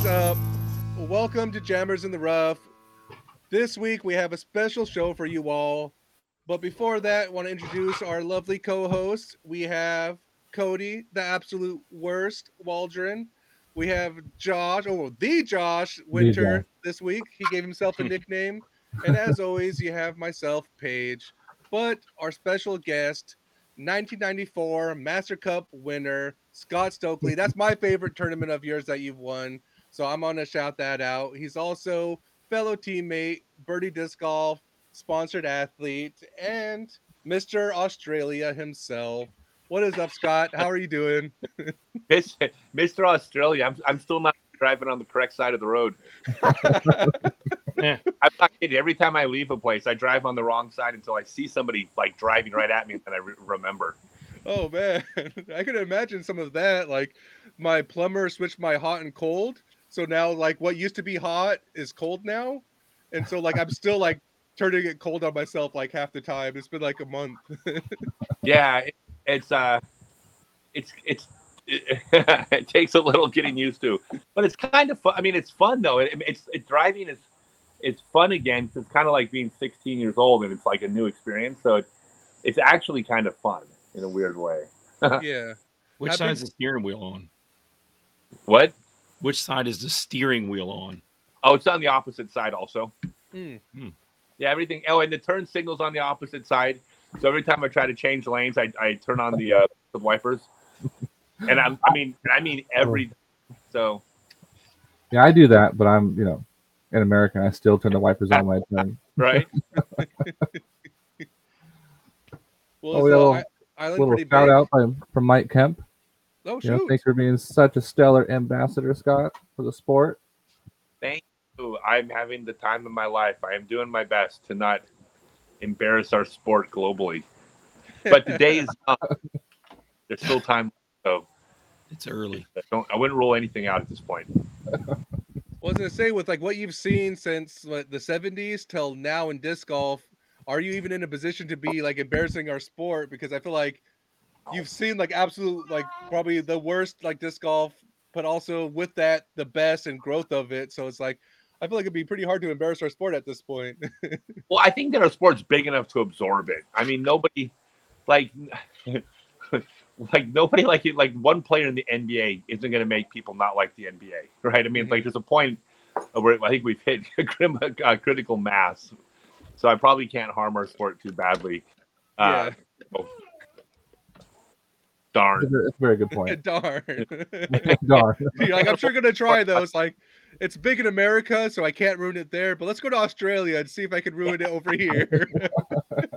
is up? Welcome to Jammers in the Rough. This week we have a special show for you all. But before that, I want to introduce our lovely co-host. We have Cody, the absolute worst Waldron. We have Josh, oh, the Josh Winter this week. He gave himself a nickname. And as always, you have myself, Paige. But our special guest, 1994 Master Cup winner, Scott Stokely. That's my favorite tournament of yours that you've won. So I'm going to shout that out. He's also fellow teammate, Birdie Disc Golf, sponsored athlete, and Mr. Australia himself. What is up, Scott? How are you doing? Mr. Australia, I'm, I'm still not driving on the correct side of the road. Yeah. I'm not kidding. Every time I leave a place, I drive on the wrong side until I see somebody like driving right at me, and then I re- remember. Oh man, I can imagine some of that. Like my plumber switched my hot and cold, so now like what used to be hot is cold now, and so like I'm still like turning it cold on myself like half the time. It's been like a month. Yeah, it, it's uh, it's it's it, it takes a little getting used to, but it's kind of fun. I mean, it's fun though. It, it's it, driving is it's fun again. 'cause It's kind of like being 16 years old, and it's like a new experience. So it's it's actually kind of fun in a weird way. yeah. Which How side big- is the steering wheel on? What? Which side is the steering wheel on? Oh, it's on the opposite side also. Hmm. Yeah, everything. Oh, and the turn signal's on the opposite side. So every time I try to change lanes, I, I turn on the uh, the wipers. And I'm, I mean, I mean every. So Yeah, I do that, but I'm, you know, in America, I still turn the wipers on when I turn. right. Well, Oh, is the little- I- island little shout big? out by, from Mike Kemp. Oh You know, thanks for being such a stellar ambassador, Scott, for the sport. Thank you. I'm having the time of my life. I am doing my best to not embarrass our sport globally. But the day is up. Uh, there's still time. So It's early. I don't. I wouldn't rule anything out at this point. I was gonna say with like what you've seen since what, the '70s till now in disc golf, are you even in a position to be like embarrassing our sport? Because I feel like you've seen like absolute like probably the worst like disc golf, but also with that the best and growth of it. So it's like I feel like it'd be pretty hard to embarrass our sport at this point. Well, I think that our sport's big enough to absorb it. I mean, nobody, like, like nobody like it. Like one player in the NBA isn't going to make people not like the NBA, right? I mean, like there's a point where I think we've hit a uh, critical mass. So I probably can't harm our sport too badly. Uh, yeah, Darn. a, it's a very good point. darn. Darn. You're like I'm sure gonna try those. Like it's big in America, so I can't ruin it there. But let's go to Australia and see if I can ruin it over here.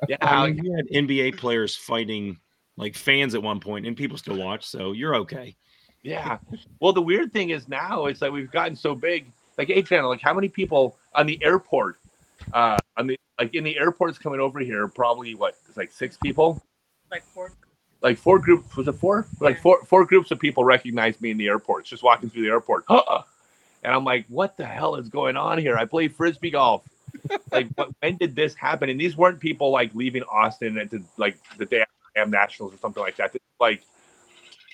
Yeah. I mean, you had NBA players fighting like fans at one point, and people still watch, so you're okay. Yeah. Well, the weird thing is now it's like we've gotten so big. Like Adrian, like how many people on the airport, uh, on the like in the airports coming over here? Probably what? It's like six people. like four. Like four groups. Was it four? Like four four groups of people recognized me in the airport just walking through the airport. And I'm like, what the hell is going on here? I play frisbee golf. like, what, when did this happen? And these weren't people like leaving Austin and to like the day after nationals or something like that. Like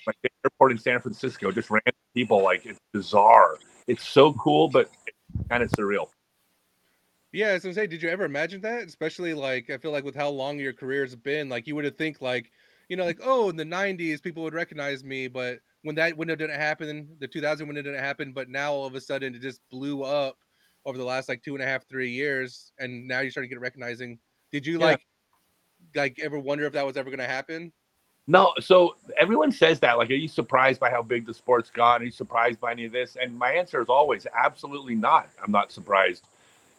like the airport in San Francisco, just random people. Like it's bizarre. It's so cool, but kind of surreal. Yeah, as I was gonna say, did you ever imagine that? Especially like I feel like with how long your career's been, like you would have think like, you know, like oh, in the '90s people would recognize me, but when that window didn't happen, the 2000 window didn't happen, but now all of a sudden it just blew up over the last like two and a half, three years, and now you're starting to get recognizing. Did you Yeah. like, like ever wonder if that was ever gonna happen? No, so everyone says that. Like, are you surprised by how big the sport's gone? Are you surprised by any of this? And my answer is always absolutely not. I'm not surprised.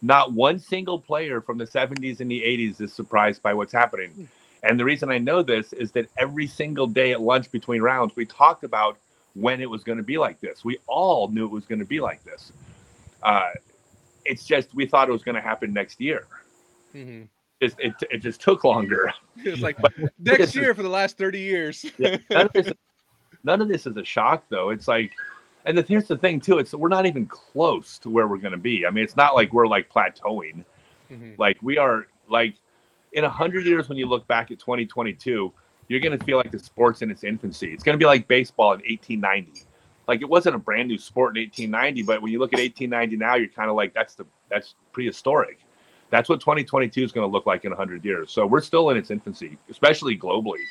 Not one single player from the 70s and the 80s is surprised by what's happening. Hmm. And the reason I know this is that every single day at lunch between rounds, we talked about when it was going to be like this. We all knew it was going to be like this. Uh, it's just we thought it was going to happen next year. Mhm. It, it, it just took longer. It's like But next is- year for the last 30 years. Yeah, none of this, none of this is a shock though. It's like, and the, here's the thing too. It's we're not even close to where we're going to be. I mean, it's not like we're like plateauing. Mhm. Like we are like in a hundred years when you look back at 2022, you're going to feel like the sport's in its infancy. It's going to be like baseball in 1890. like it wasn't a brand new sport in 1890, but when you look at 1890 now, you're kind of like that's the that's prehistoric. That's what 2022 is going to look like in 100 years. So we're still in its infancy, especially globally.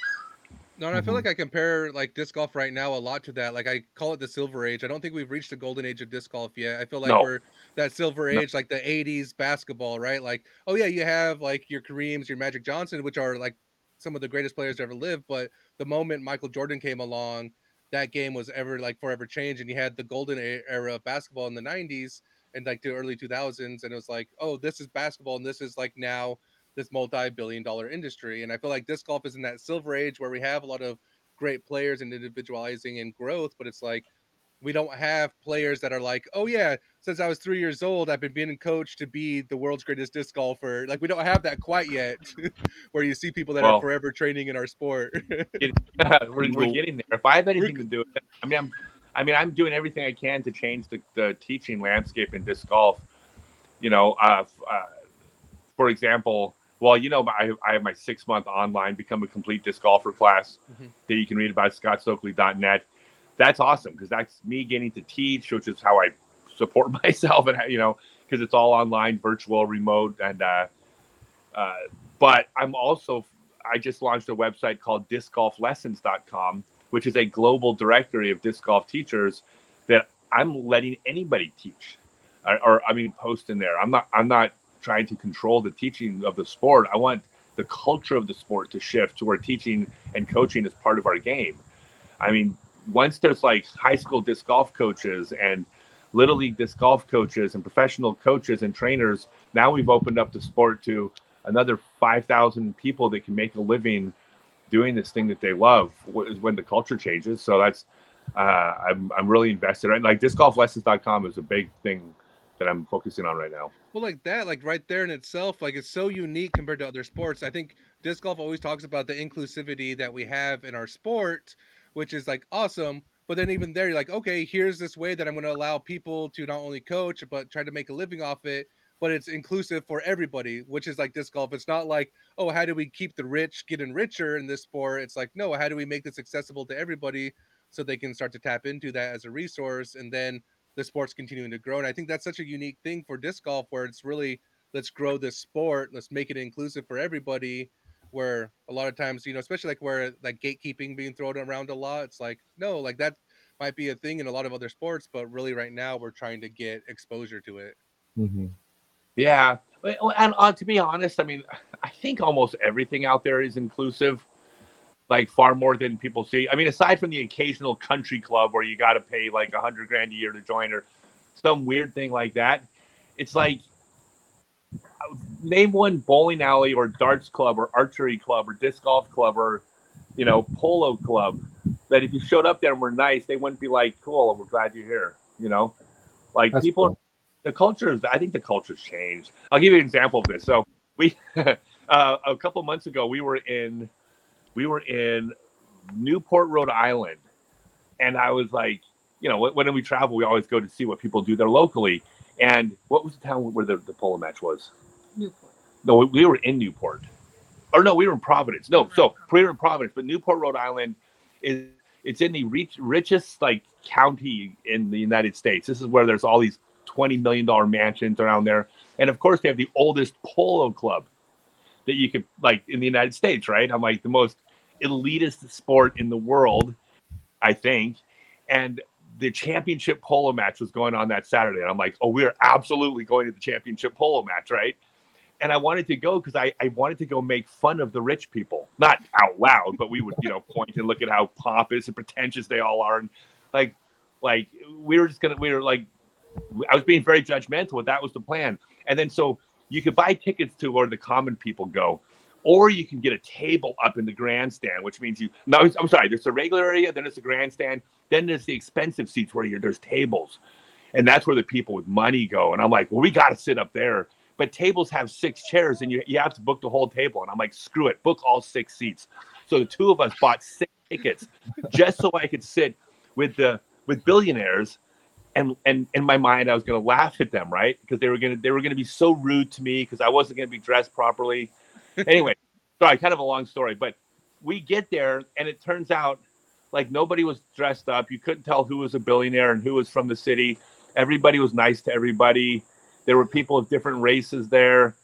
No, and I feel Mhm. like I compare like disc golf right now a lot to that. Like I call it the silver age. I don't think we've reached the golden age of disc golf yet. I feel like No. we're that silver No. age, like the '80s basketball, right? Like, oh yeah, you have like your Kareems, your Magic Johnson, which are like some of the greatest players to ever live. But the moment Michael Jordan came along, that game was ever like forever changed, and you had the golden era of basketball in the '90s and like the early 2000s, and it was like, oh, this is basketball, and this is like now this multi-billion dollar industry. And I feel like disc golf is in that silver age where we have a lot of great players and individualizing and growth, but it's like we don't have players that are like, oh yeah, since I was three years old, I've been being coached to be the world's greatest disc golfer. Like we don't have that quite yet, where you see people that Well- are forever training in our sport. we're, we're getting there. If I have anything to do with it, I mean, I'm, I mean, I'm doing everything I can to change the, the teaching landscape in disc golf. You know, uh, uh, for example, well, you know, I, I have my six month online become a complete disc golfer class Mhm. that you can read about scottstokely.net. That's awesome because that's me getting to teach, which is how I support myself, and you know, because it's all online, virtual, remote, and uh, uh, but I'm also I just launched a website called discgolflessons.com, which is a global directory of disc golf teachers that I'm letting anybody teach, or, or I mean, post in there. I'm not I'm not trying to control the teaching of the sport. I want the culture of the sport to shift to where teaching and coaching is part of our game. I mean, once there's like high school disc golf coaches and little league disc golf coaches and professional coaches and trainers, now we've opened up the sport to another 5,000 people that can make a living doing this thing that they love when the culture changes. So that's, uh, I'm, I'm really invested. Right? Like discgolflessons.com is a big thing that I'm focusing on right now. Well, like that, like right there in itself, like it's so unique compared to other sports. I think disc golf always talks about the inclusivity that we have in our sport, which is like awesome. But then even there, you're like, okay, here's this way that I'm going to allow people to not only coach but try to make a living off it. But it's inclusive for everybody, which is like disc golf. It's not like, oh, how do we keep the rich getting richer in this sport? It's like, no, how do we make this accessible to everybody so they can start to tap into that as a resource? And then the sport's continuing to grow. And I think that's such a unique thing for disc golf where it's really let's grow this sport, let's make it inclusive for everybody. Where a lot of times, you know, especially like where like gatekeeping being thrown around a lot, it's like, no, like that might be a thing in a lot of other sports, but really right now we're trying to get exposure to it. hmm Yeah. And uh, to be honest, I mean, I think almost everything out there is inclusive, like far more than people see. I mean, aside from the occasional country club where you got to pay like a hundred grand a year to join or some weird thing like that, it's like name one bowling alley or darts club or archery club or disc golf club or you know polo club that if you showed up there and were nice, they wouldn't be like, "Cool, we're glad you're here." You know, like That's people cool. the culture is i think the culture's changed i'll give you an example of this so we uh, a couple months ago we were in we were in newport rhode island and i was like you know when when we travel we always go to see what people do there locally. And what was the town where the, the polo match was? Newport. no we, we were in newport. Or no we were in providence. No so we were in providence but newport rhode island is it's in the rich, richest like county in the united states. This is where there's all these 20 million dollar mansions around there. And of course they have the oldest polo club that you could like in the united states right? I'm like the most elitist sport in the world i think. And the championship polo match was going on that saturday and i'm like oh we're absolutely going to the championship polo match right? And I wanted to go because I, I wanted to go make fun of the rich people, not out loud, but we would you know point and look at how pompous and pretentious they all are, and like like we were just gonna we were like I was being very judgmental, that was the plan. And then so you could buy tickets to where the common people go, or you can get a table up in the grandstand, which means you no I'm sorry, there's a regular area, then there's a grandstand, then there's the expensive seats where there's tables, and that's where the people with money go. And I'm like, well, we got to sit up there but tables have six chairs and you, you have to book the whole table. And I'm like, screw it, book all six seats. So the two of us bought six tickets just so I could sit with the with billionaires. And and in my mind, I was gonna laugh at them, right? Because they were gonna they were gonna be so rude to me because I wasn't gonna be dressed properly. Anyway, sorry, kind of a long story, but we get there and it turns out like nobody was dressed up. You couldn't tell who was a billionaire and who was from the city. Everybody was nice to everybody. There were people of different races there.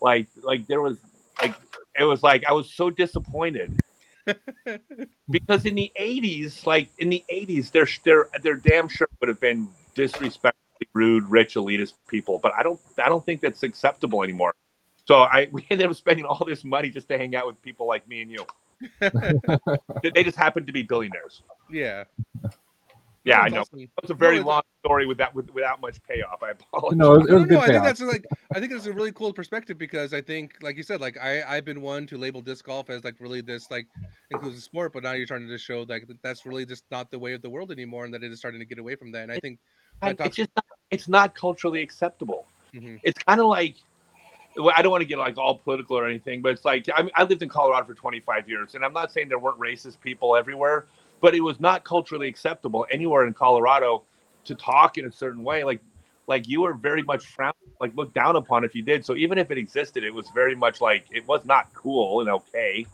Like like there was like it was like I was so disappointed because in the 80s like in the 80s they're they're they're damn sure would have been disrespectfully rude rich elitist people but i don't i don't think that's acceptable anymore. So i we ended up spending all this money just to hang out with people like me and you. They- they just happened to be billionaires. Yeah. Yeah i know awesome. it's a very No, long story with that with, without much payoff i apologize No, it was, it No, was no, good I think that's like I think it's a really cool perspective because I think, like you said, like I I've been one to label disc golf as like really this like inclusive sport, but now you're trying to just show like that that's really just not the way of the world anymore, and that it is starting to get away from that. And I think And that it's just not, it's not culturally acceptable Mhm. it's kind of like well, I don't want to get like all political or anything, but it's like I, mean, I lived in Colorado for 25 years, and I'm not saying there weren't racist people everywhere, but it was not culturally acceptable anywhere in Colorado to talk in a certain way. Like, like you were very much frowned, like looked down upon if you did. So even if it existed, it was very much like it was not cool and okay.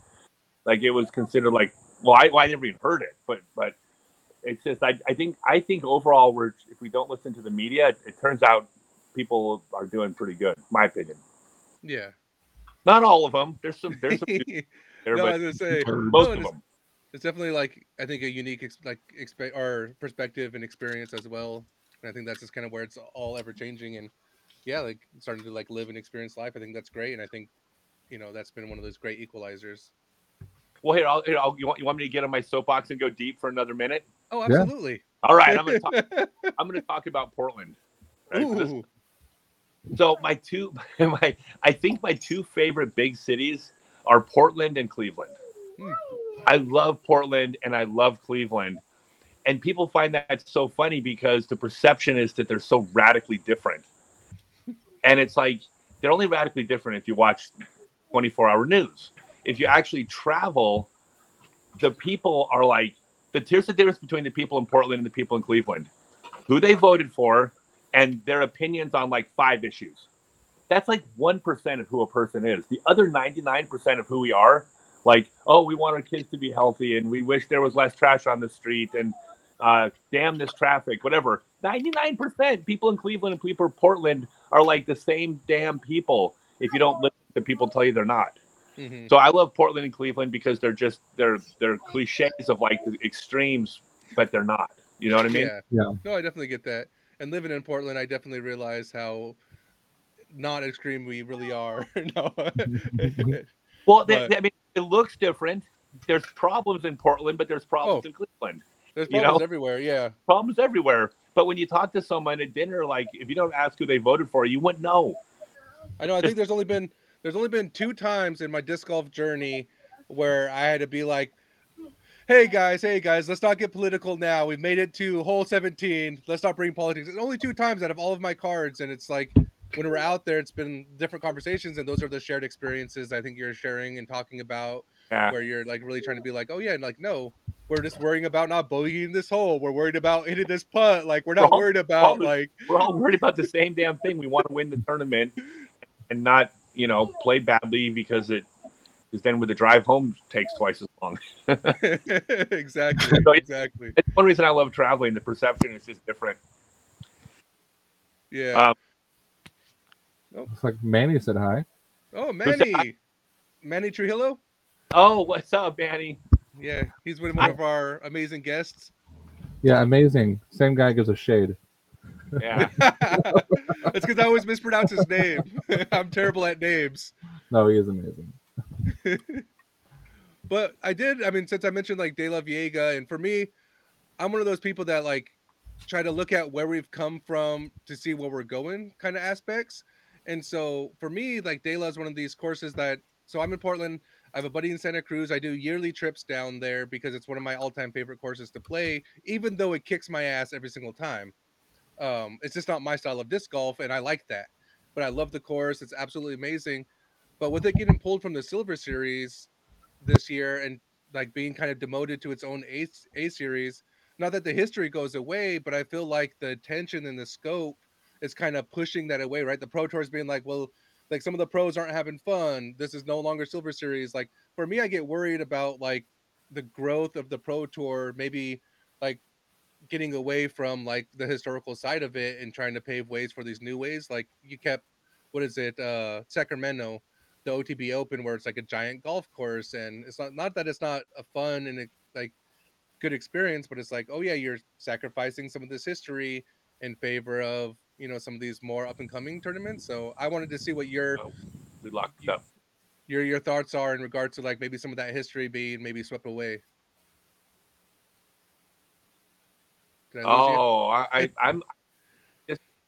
Like it was considered like, well, I, well, I never even heard it, but but it's just I, I think I think overall we're if we don't listen to the media, it, it turns out people are doing pretty good, my opinion. yeah. Not all of them. There's some. There's some dudes there, no, I was gonna say most no, of it's- them. It's definitely like I think a unique ex- like expe- or perspective and experience as well. And I think that's just kind of where it's all ever changing and yeah, like starting to like live and experience life. I think that's great, and I think you know that's been one of those great equalizers. Well, here, I'll, here I'll, you, want, you want me to get on my soapbox and go deep for another minute? Oh, Yeah. absolutely. All right, I'm gonna talk. I'm gonna talk about Portland. right? This- Ooh, So my two, my I think my two favorite big cities are Portland and Cleveland. Hmm. I love Portland and I love Cleveland, and people find that so funny because the perception is that they're so radically different, and it's like they're only radically different if you watch 24-hour news. If you actually travel, the people are like the here's the difference between the people in Portland and the people in Cleveland, who they voted for, and their opinions on like five issues. That's like 1% of who a person is. The other 99% of who we are, like, oh, we want our kids to be healthy and we wish there was less trash on the street and uh, damn this traffic, whatever. 99% people in Cleveland and people in Portland are like the same damn people if you don't listen to people tell you they're not. mhm. So I love Portland and Cleveland because they're just they're they're cliches of like the extremes, but they're not. You know what I mean? yeah, Yeah. No, I definitely get that. And living in Portland, I definitely realize how not extreme we really are. no. Well, they, But- I mean, it looks different. There's problems in Portland, but there's problems Oh. in Cleveland. There's You problems know? everywhere. Yeah. Problems everywhere. But when you talk to someone at dinner, like if you don't ask who they voted for, you wouldn't know. I know. I think there's only been there's only been two times in my disc golf journey where I had to be like, "Hey guys, hey guys, let's not get political now. We've made it to hole 17. Let's not bring politics." It's only two times out of all of my cards, and it's like when we're out there, it's been different conversations, and those are the shared experiences I think you're sharing and talking about, Yeah. where you're like really trying to be like, "Oh yeah," and like no. We're just worrying about not bogeying this hole. We're worried about hitting this putt. Like we're not all- worried about all- like We're all worried about the same damn thing. We want to win the tournament and not, you know, play badly because it because then with the drive home takes twice as long. exactly, So it- exactly. It's one reason I love traveling. The perception is just different. Yeah. Um, Looks like Manny said hi. Oh, Manny. Manny Trujillo? Oh, what's up, Manny? Yeah, he's been one of our amazing guests. Yeah, amazing. Same guy gives a shade. Yeah. It's because I always mispronounce his name. I'm terrible at names. No, he is amazing. But I did, I mean, since I mentioned like De La Vega, and for me, I'm one of those people that like try to look at where we've come from to see where we're going kind of aspects. And so for me, like De La is one of these courses that, so I'm in Portland. I have a buddy in Santa Cruz. I do yearly trips down there because it's one of my all-time favorite courses to play, even though it kicks my ass every single time. Um, it's just not my style of disc golf, and I like that. But I love the course; it's absolutely amazing. But with it getting pulled from the Silver Series this year and like being kind of demoted to its own A A series, not that the history goes away, but I feel like the attention and the scope is kind of pushing that away. Right, the Pro Tour is being like, well, like some of the pros aren't having fun. This is no longer Silver Series. Like for me, I get worried about like the growth of the pro tour maybe like getting away from like the historical side of it and trying to pave ways for these new ways like you kept what is it uh sacramento the otb open where it's like a giant golf course and it's not not that it's not a fun and like good experience but it's like oh yeah you're sacrificing some of this history in favor of you know some of these more up and coming tournaments so i wanted to see what your We locked it up. your your thoughts are in regards to like maybe some of that history being maybe swept away. I oh, I, I I'm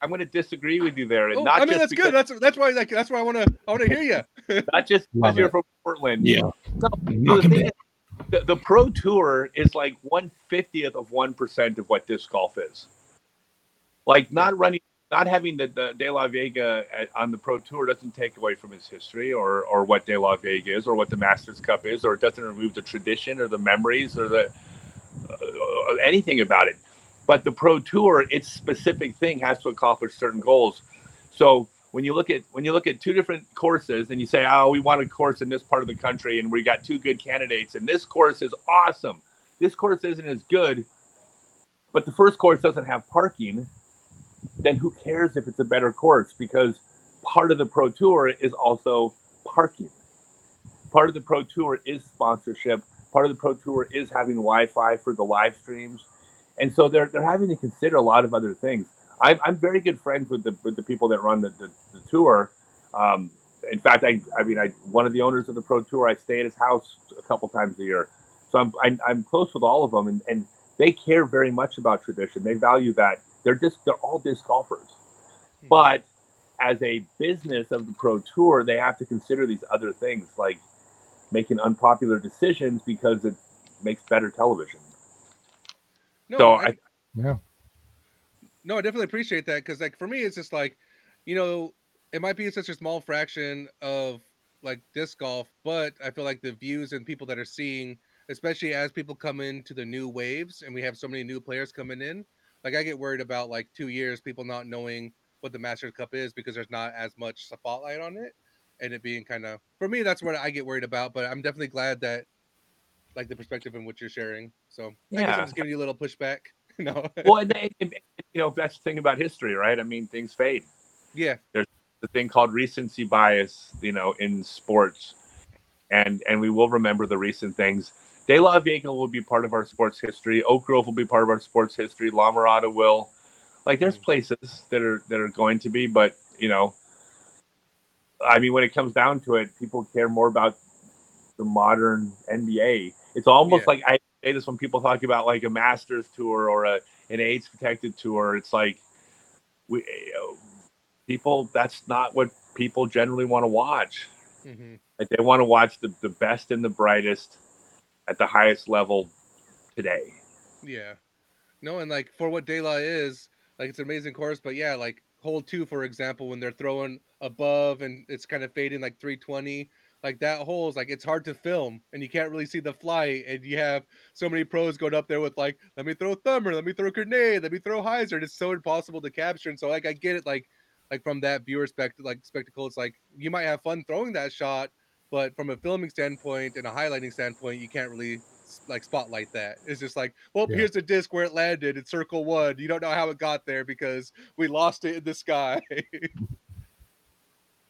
I'm going to disagree with you there, and Oh, not I mean just that's because, good. That's that's why like that's why I want to I want to hear you. not just Love because you're from Portland. Yeah. No, the, thing is, the, the pro tour is like one fiftieth of one percent of what disc golf is. Like not running, not having the, the De La Vega at, on the pro tour doesn't take away from his history or or what De La Vega is or what the Masters Cup is, or it doesn't remove the tradition or the memories or the uh, anything about it. But the pro tour, its specific thing has to accomplish certain goals. So when you look at when you look at two different courses and you say, "Oh, we want a course in this part of the country, and we got two good candidates, and this course is awesome. This course isn't as good, but the first course doesn't have parking." Then who cares if it's a better course? Because part of the pro tour is also parking. Part of the pro tour is sponsorship. Part of the pro tour is having Wi-Fi for the live streams, and so they're they're having to consider a lot of other things. I'm, I'm very good friends with the with the people that run the, the, the tour. Um, in fact, I I mean I one of the owners of the pro tour. I stay at his house a couple times a year, so I'm I'm, I'm close with all of them, and, and they care very much about tradition. They value that. They're just they're all disc golfers, hmm. but as a business of the pro tour, they have to consider these other things like making unpopular decisions because it makes better television. No, so I, I, Yeah. no, I definitely appreciate that because like for me, it's just like, you know, it might be such a small fraction of like disc golf, but I feel like the views and people that are seeing, especially as people come into the new waves and we have so many new players coming in, like I get worried about like two years people not knowing what the Masters Cup is because there's not as much spotlight on it, and it being kind of for me that's what I get worried about. But I'm definitely glad that like the perspective in what you're sharing. So I guess Yeah. I'm just giving you a little pushback. no, well, and- and, you know that's the thing about history, right? I mean, things fade. yeah, There's the thing called recency bias, you know, in sports, and and we will remember the recent things. De La Vega will be part of our sports history. Oak Grove will be part of our sports history. La Mirada will. Like, there's places that are that are going to be, but you know, I mean, when it comes down to it, people care more about the modern NBA. It's almost Yeah. like I say this when people talk about like a Masters tour or a an AIDS protected tour. It's like we people that's not what people generally want to watch hmm like they want to watch the, the best and the brightest at the highest level today yeah. No, and like for what De La is, like it's an amazing course, but yeah, like hole two, for example, when they're throwing above and it's kind of fading like 320, like that hole is like it's hard to film and you can't really see the flight. And you have so many pros going up there with like, let me throw thumber, let me throw grenade, let me throw hyzer. It's so impossible to capture. And so like I get it, like like from that viewer spect like spectacle, it's like you might have fun throwing that shot, but from a filming standpoint and a highlighting standpoint, you can't really like spotlight that. It's just like, well, Yeah. here's the disc where it landed in circle one. You don't know how it got there because we lost it in the sky.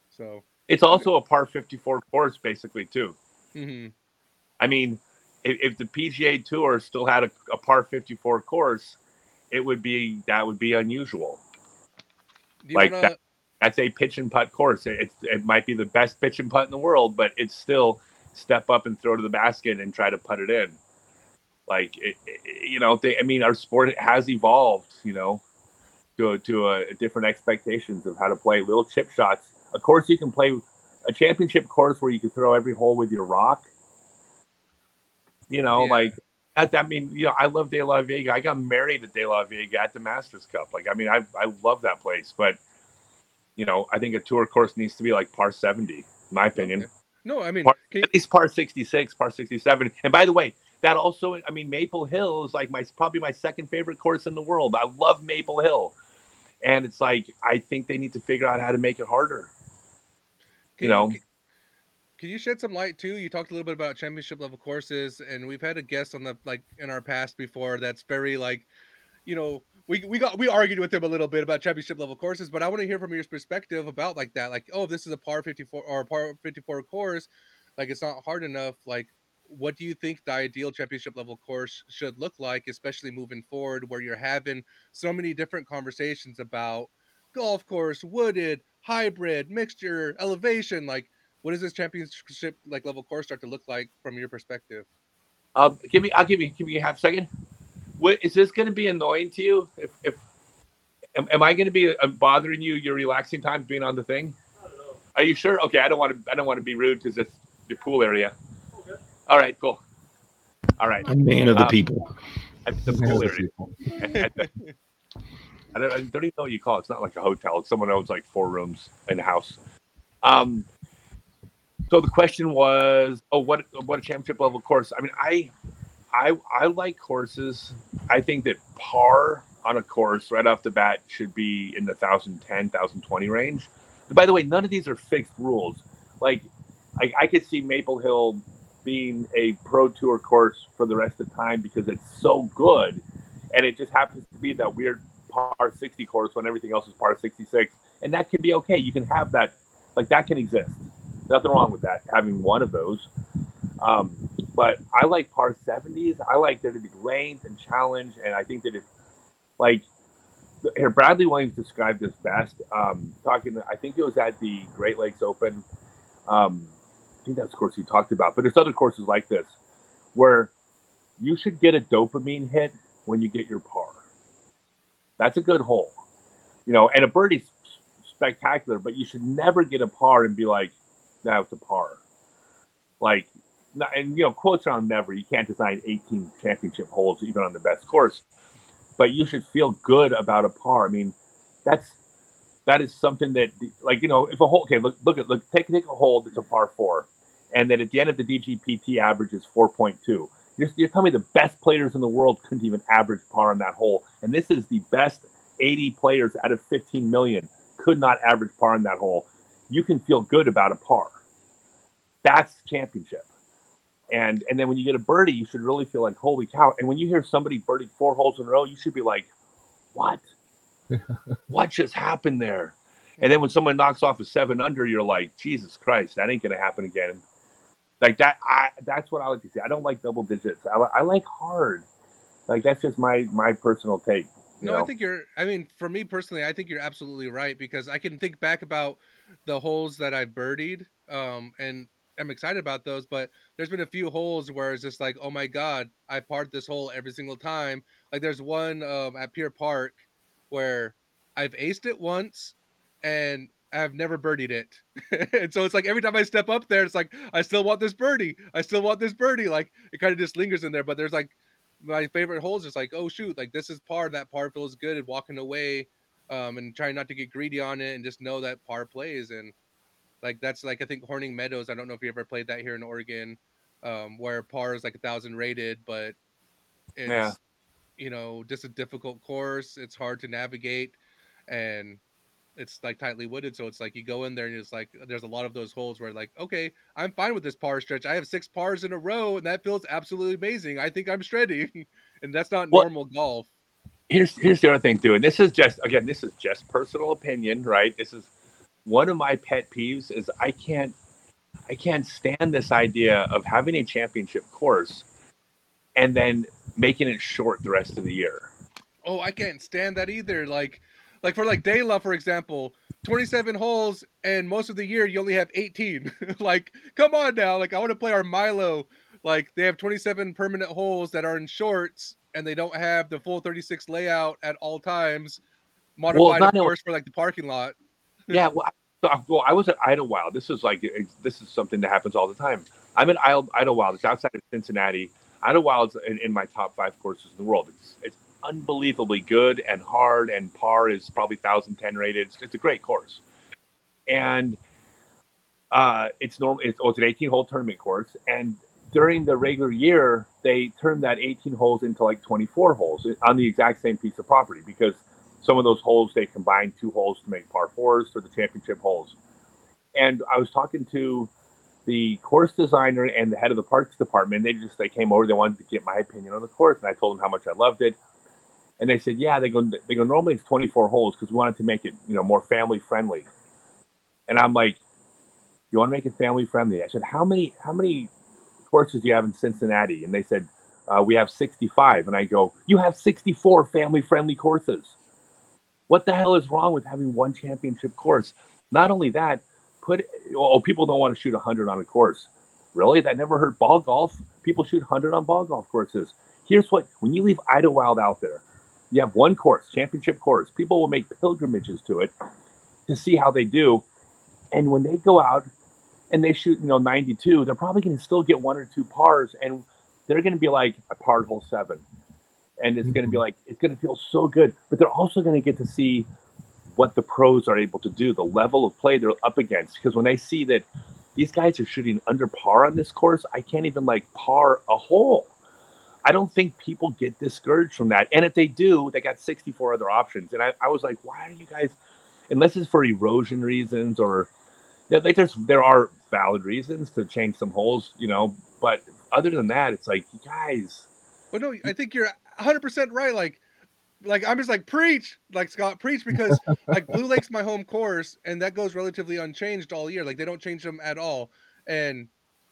so, it's also a par 54 course basically too mhm. i mean if, if the pga tour still had a, a par 54 course it would be that would be unusual Do you Like wanna, that- that's a pitch and putt course it, it, might be the best pitch and putt in the world but it's still step up and throw to the basket and try to put it in like it, it- you know they, i mean our sport has evolved you know to to a, different expectations of how to play little chip shots of course you can play a championship course where you can throw every hole with your rock you know Yeah. like at, I mean, you know, I love De La Vega. I got married at De La Vega at the Masters Cup. Like, I mean, I I love that place, but you know, I think a tour course needs to be like par 70, in my opinion. Okay. no, I mean, Par- you- At least par 66, par 67. And by the way, that also, I mean, Maple Hill is like my probably my second favorite course in the world. I love Maple Hill. And it's like, I think they need to figure out how to make it harder. can you know. can, can you shed some light too? You talked a little bit about championship level courses, and we've had a guest on the like in our past before that's very like, you know, we we got we argued with him a little bit about championship level courses, but I want to hear from your perspective about like that, like, oh, this is a par fifty four or a par fifty four course, like it's not hard enough. Like, what do you think the ideal championship level course should look like, especially moving forward, where you're having so many different conversations about golf course, wooded, hybrid, mixture, elevation, like what does this championship like level course start to look like from your perspective? Um, give me, I'll give you, give me a half second. What is this going to be annoying to you? If, if am, am I going to be uh, bothering you your relaxing time being on the thing? Are you sure? Okay, I don't want to. I don't want to be rude because it's the pool area. Okay. All right, cool. All right. A man of the Um, people. At the pool area. people. At the- I don't, I don't even know what you call it. It's not like a hotel. It's someone owns like four rooms in a house. Um. So the question was, oh, what what a championship level course? I mean, I, I I like courses. I think that par on a course right off the bat should be in the 1010, 1020 range. By the way, none of these are fixed rules. Like, I, I could see Maple Hill being a pro tour course for the rest of the time because it's so good, and it just happens to be that weird par 60 course when everything else is par 66, and that can be okay. You can have that, like that can exist. Nothing wrong with that. Having one of those. Um, but I like par 70s. I like there to be length and challenge, and I think that it's like here Bradley Williams described this best. Um, talking, I think it was at the Great Lakes Open. Um, I think that's the course he talked about. But there's other courses like this where you should get a dopamine hit when you get your par. That's a good hole, you know. And a birdie's spectacular, but you should never get a par and be like, "That was a par." Like, and you know, quotes are on never. You can't design 18 championship holes even on the best course but you should feel good about a par. I mean, that's that is something that like you know if a hole okay look look at look take take a hole that's a par four, and then at the end of the DGPT average is four point two. You're, you're telling me the best players in the world couldn't even average par on that hole, and this is the best 80 players out of 15 million could not average par on that hole. You can feel good about a par. That's championship. And and then when you get a birdie, you should really feel like holy cow. And when you hear somebody birdie four holes in a row, you should be like, what? what just happened there? And then when someone knocks off a seven under, you're like, Jesus Christ, that ain't gonna happen again. Like that, I that's what I like to see. I don't like double digits. I, I like hard. Like that's just my my personal take. You No, know? I think you're. I mean, for me personally, I think you're absolutely right because I can think back about the holes that I've birdied, um, and I'm excited about those. But there's been a few holes where it's just like, oh my god, I part this hole every single time. Like there's one um, at Pier Park where I've aced it once, and I've never birdied it. and so it's like every time I step up there, it's like I still want this birdie. I still want this birdie. Like it kind of just lingers in there. But there's like my favorite holes is like, oh shoot, like this is par. That par feels good and walking away, um, and trying not to get greedy on it and just know that par plays. And like that's like I think Horning Meadows. I don't know if you ever played that here in Oregon, um, where par is like a thousand rated, but it's Yeah. you know just a difficult course. It's hard to navigate, and it's like tightly wooded. So it's like you go in there and it's like there's a lot of those holes where like okay, I'm fine with this par stretch. I have six pars in a row, and that feels absolutely amazing. I think I'm shredding, and that's not Well- normal golf. here's here's the other thing too, and this is just again, this is just personal opinion, right? This is one of my pet peeves is I can't I can't stand this idea of having a championship course and then making it short the rest of the year. Oh, I can't stand that either. Like, like for like De La, for example, 27 holes, and most of the year you only have 18. like, come on now. Like, I want to play our Milo. Like, they have 27 permanent holes that are in shorts, and they don't have the full 36 layout at all times. Modified, not of course, for like the parking lot. Yeah, well, so, well, I was at Idlewild. This is like this is something that happens all the time. I'm in Idle- Idlewild. It's outside of Cincinnati. Idlewild's in, in my top five courses in the world. It's it's unbelievably good and hard, and par is probably 1,010 rated. It's, it's a great course, and uh, it's normal. It's, oh, it's an 18 hole tournament course, and during the regular year, they turn that 18 holes into like 24 holes on the exact same piece of property because some of those holes they combined two holes to make par fours for the championship holes. And I was talking to the course designer and the head of the parks department, they just they came over. They wanted to get my opinion on the course, and I told them how much I loved it. And they said, yeah, they go they go normally it's 24 holes because we wanted to make it you know more family friendly. And I'm like, you want to make it family friendly? I said, how many how many courses do you have in Cincinnati? And they said, uh, we have 65. And I go, you have 64 family friendly courses. What the hell is wrong with having one championship course? Not only that, put oh people don't want to shoot 100 on a course. Really? That never hurt ball golf. People shoot 100 on ball golf courses. Here's what when you leave Idlewild out there, you have one course, championship course. People will make pilgrimages to it to see how they do. And when they go out and they shoot, you know, 92, they're probably going to still get one or two pars, and they're going to be like a par hole seven, and it's going to be mm-hmm. like it's going to feel so good. But they're also going to get to see what the pros are able to do, the level of play they're up against. Because when they see that these guys are shooting under par on this course, I can't even like par a hole. I don't think people get discouraged from that. And if they do, they got 64 other options. And I, I was like, why are you guys, unless it's for erosion reasons or yeah, like there's there are valid reasons to change some holes, you know, but other than that, it's like you guys. Well, no, I think you're 100 percent right. Like, like I'm just like preach, like Scott preach because like Blue Lake's my home course, and that goes relatively unchanged all year. Like they don't change them at all. And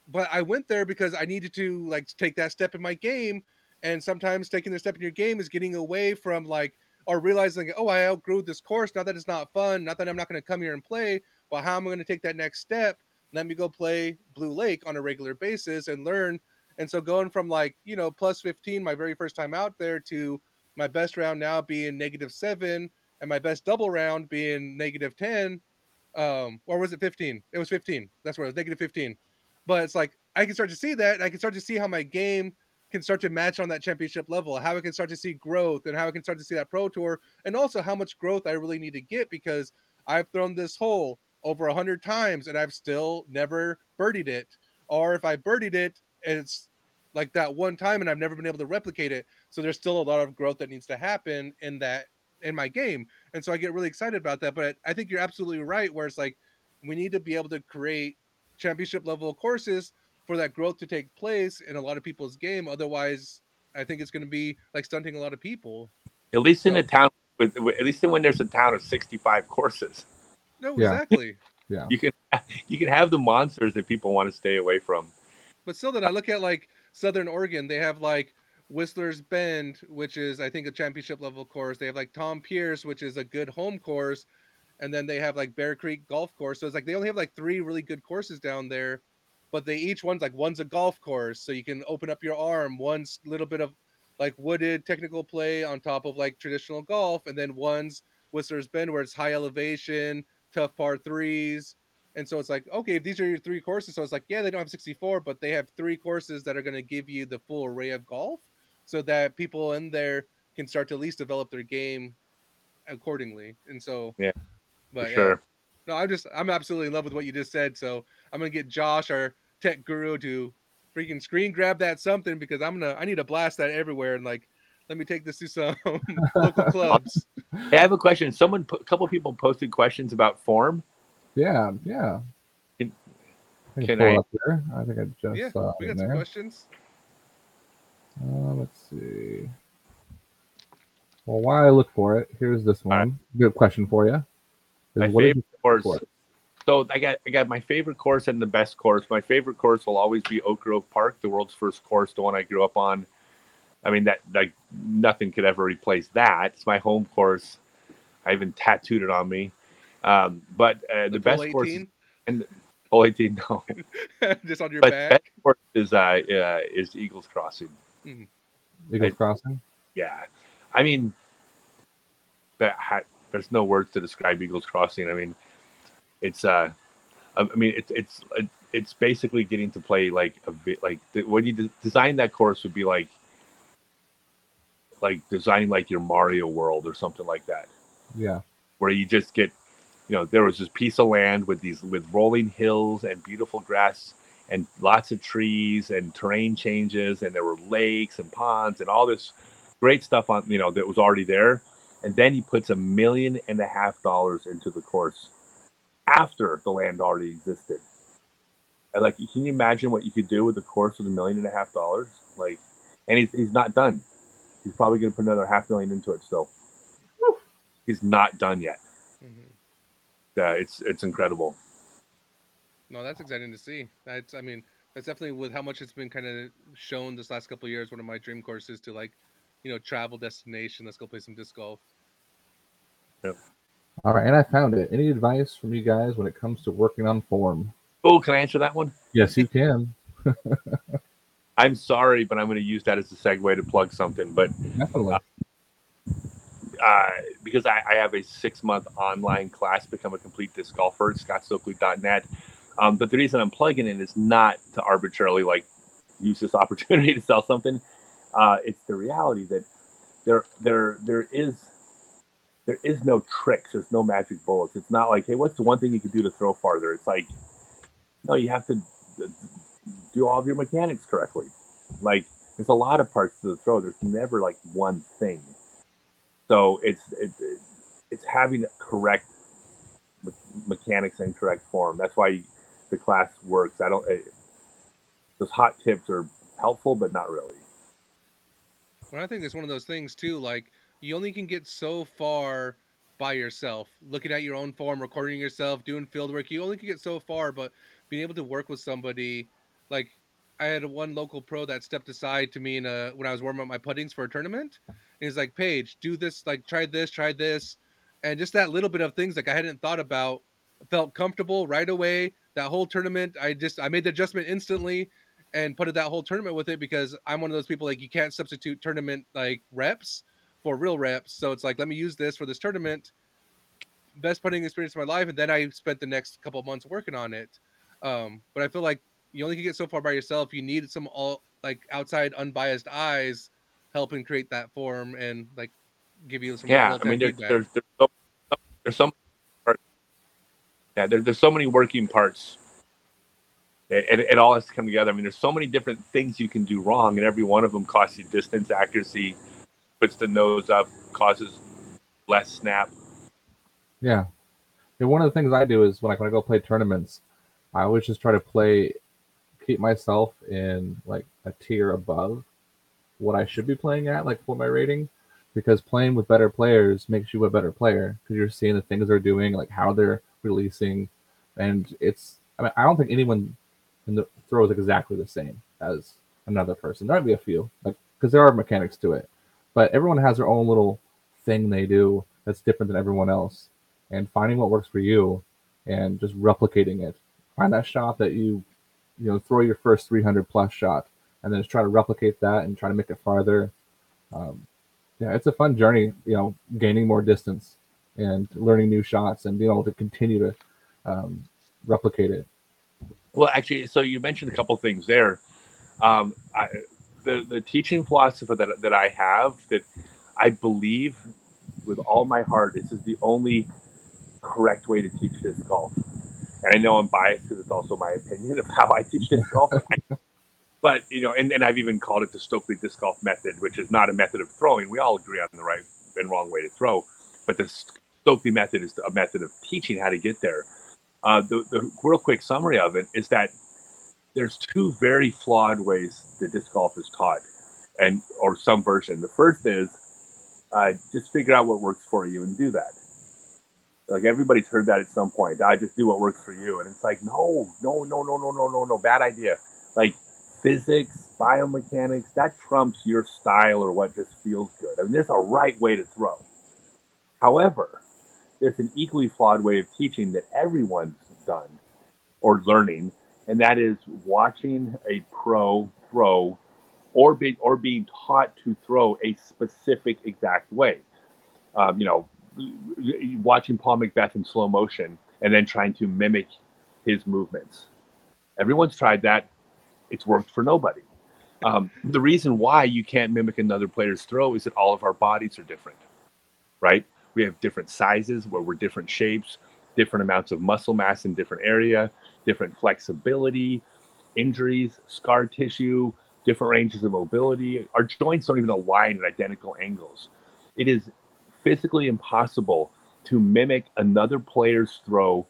but I went there because I needed to like take that step in my game. And sometimes taking the step in your game is getting away from like or realizing, oh, I outgrew this course. Not that it's not fun. Not that I'm not going to come here and play. But how am I going to take that next step? Let me go play Blue Lake on a regular basis and learn. And so going from like, you know, plus 15 my very first time out there to my best round now being negative seven and my best double round being negative 10. Um, or was it 15? It was 15. That's where it was negative 15. But it's like I can start to see that. I can start to see how my game can start to match on that championship level, how I can start to see growth and how I can start to see that pro tour, and also how much growth I really need to get because I've thrown this hole over a hundred times and I've still never birdied it. Or if I birdied it, it's like that one time and I've never been able to replicate it. So there's still a lot of growth that needs to happen in that in my game. And so I get really excited about that. But I think you're absolutely right, where it's like we need to be able to create championship level courses for that growth to take place in a lot of people's game. Otherwise, I think it's going to be like stunting a lot of people. At least in a town with, at least in when there's a town of 65 courses. No, Yeah. exactly. Yeah. You can you can have the monsters that people want to stay away from. But still, then I look at like Southern Oregon. They have like Whistler's Bend, which is I think a championship level course. They have like Tom Pierce, which is a good home course, and then they have like Bear Creek Golf Course. So it's like they only have like three really good courses down there, but they each one's like one's a golf course, so you can open up your arm. One's little bit of like wooded technical play on top of like traditional golf, and then one's Whistler's Bend where it's high elevation, tough par threes. And so it's like, okay, if these are your three courses, so it's like, yeah, they don't have 64, but they have three courses that are going to give you the full array of golf so that people in there can start to at least develop their game accordingly. And so, Yeah, but yeah. sure. no, I'm just, I'm absolutely in love with what you just said. So I'm going to get Josh, our tech guru, to freaking screen grab that something because I'm going to, I need to blast that everywhere and like, let me take this to some local clubs. Hey, I have a question. Someone, a couple people posted questions about form. Yeah, yeah. Can- I can pull I- up here. I think I just yeah, saw we got some there. questions. Uh, let's see. Well, while I look for it, here's this right. one. Good question for you. My What is favorite your course. course? So I got I got my favorite course and the best course. My favorite course will always be Oak Grove Park, the world's first course, the one I grew up on. I mean that like nothing could ever replace that. It's my home course. I even tattooed it on me. Um, but uh, the, The best full course, and hole eighteen, no. just on your but back. best course is uh, uh is Eagles Crossing. Eagles I- Crossing? Yeah, I mean, that ha- there's no words to describe Eagles Crossing. I mean, it's uh, I I mean, it's it's it's basically getting to play like a bit like the, when you de- design that course would be like like designing like your Mario world or something like that, Yeah. where you just get, you know, there was this piece of land with these with rolling hills and beautiful grass and lots of trees and terrain changes and there were lakes and ponds and all this great stuff on you know that was already there and then he puts a million and a half dollars into the course after the land already existed And like, can you imagine what you could do with the course with a million and a half dollars? Like, and he's, he's not done. He's probably going to put another half million into it still. He's not done yet. Mhm. Yeah, it's it's incredible. No, that's exciting to see. That's, I mean, that's definitely with how much it's been kind of shown this last couple of years. One of my dream courses to like, you know, travel destination. Let's go play some disc golf. Yep. All right, and I found it. Any advice from you guys when it comes to working on form? Oh, can I answer that one? Yes, you can. I'm sorry, but I'm going to use that as a segue to plug something. But Definitely. Uh, uh, because I, I have a six month online class, Become a Complete Disc Golfer, scottstokely.net. Um, but the reason I'm plugging it is not to arbitrarily like use this opportunity to sell something. Uh, it's the reality that there there there is there is no tricks. There's no magic bullets. It's not like, hey, what's the one thing you can do to throw farther? It's like, no, you have to do all of your mechanics correctly. Like, there's a lot of parts to the throw. There's never like one thing. So it's it, it, it's having correct me- mechanics and correct form. That's why the class works. I don't. It, those hot tips are helpful, but not really. Well, I think it's one of those things too. Like you only can get so far by yourself, looking at your own form, recording yourself, doing field work. You only can get so far, but being able to work with somebody, like I had one local pro that stepped aside to me in a, when I was warming up my puttings for a tournament. And he's like, "Paige, do this. Like, try this, try this," and just that little bit of things like I hadn't thought about. Felt comfortable right away. That whole tournament, I just I made the adjustment instantly and putted that whole tournament with it because I'm one of those people like you can't substitute tournament like reps for real reps. So it's like let me use this for this tournament. Best putting experience of my life, and then I spent the next couple of months working on it. Um, but I feel like you only can get so far by yourself. You need some all like outside unbiased eyes helping create that form and like give you some yeah, I mean, there's there's there's so, there's so many. Yeah, there, there's so many working parts. It, it, it all has to come together. I mean, there's so many different things you can do wrong, and every one of them costs you distance, accuracy, puts the nose up, causes less snap. Yeah. And one of the things I do is when I when I go play tournaments, I always just try to play keep myself in like a tier above what I should be playing at, like for my rating. Because playing with better players makes you a better player because you're seeing the things they're doing, like how they're releasing, and it's. I mean, I don't think anyone in the throws exactly the same as another person. There might be a few, like because there are mechanics to it, but everyone has their own little thing they do that's different than everyone else and finding what works for you and just replicating it. Find that shot that you, you know, throw your first 300 plus shot and then try to replicate that and try to make it farther. Um, yeah, it's a fun journey, you know, gaining more distance and learning new shots and being able to continue to um, replicate it. Well, actually, so you mentioned a couple things there. Um, I, the the teaching philosophy that that I have that I believe with all my heart this is the only correct way to teach disc golf. And I know I'm biased because it's also my opinion of how I teach disc golf. but you know, and, and I've even called it the Stokely disc golf method, which is not a method of throwing. We all agree on the right and wrong way to throw, but the Stokely method is a method of teaching how to get there. Uh, the, the real quick summary of it is that there's two very flawed ways that disc golf is taught, and or some version. The first is uh, just figure out what works for you and do that. Like everybody's heard that at some point. I just do what works for you, and it's like no, no, no, no, no, no, no, no, bad idea. Like physics, biomechanics, that trumps your style or what just feels good. I mean, there's a right way to throw. However, there's an equally flawed way of teaching that everyone's done or learning, and that is watching a pro throw or be, or being taught to throw a specific exact way. Um, you know, watching Paul McBeth in slow motion and then trying to mimic his movements. Everyone's tried that. It's worked for nobody. Um, the reason why you can't mimic another player's throw is that all of our bodies are different, right? We have different sizes where we're different shapes, different amounts of muscle mass in different area, different flexibility, injuries, scar tissue, different ranges of mobility. Our joints don't even align at identical angles. It is physically impossible to mimic another player's throw,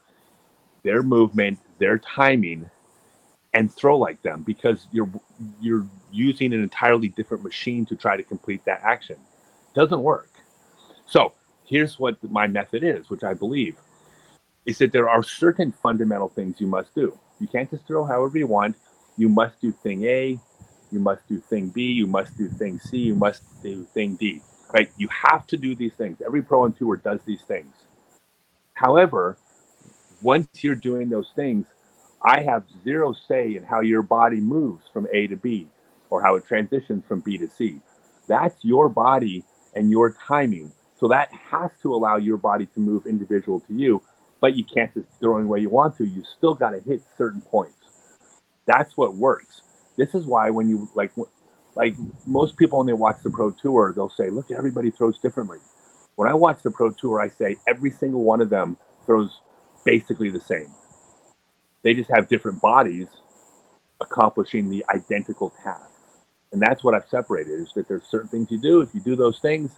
their movement, their timing, and throw like them because you're you're using an entirely different machine to try to complete that action. Doesn't work. So here's what my method is, which I believe is that there are certain fundamental things you must do. You can't just throw however you want. You must do thing A, you must do thing B, you must do thing C, you must do thing D. Right? You have to do these things. Every pro on tour does these things. However, once you're doing those things, I have zero say in how your body moves from A to B or how it transitions from B to C. That's your body and your timing. So that has to allow your body to move individual to you, but you can't just throw any where you want to. You still got to hit certain points. That's what works. This is why when you like, like most people when they watch the pro tour, they'll say, "Look, everybody throws differently." When I watch the pro tour, I say every single one of them throws basically the same. They just have different bodies accomplishing the identical task. And that's what I've separated is that there's certain things you do. If you do those things,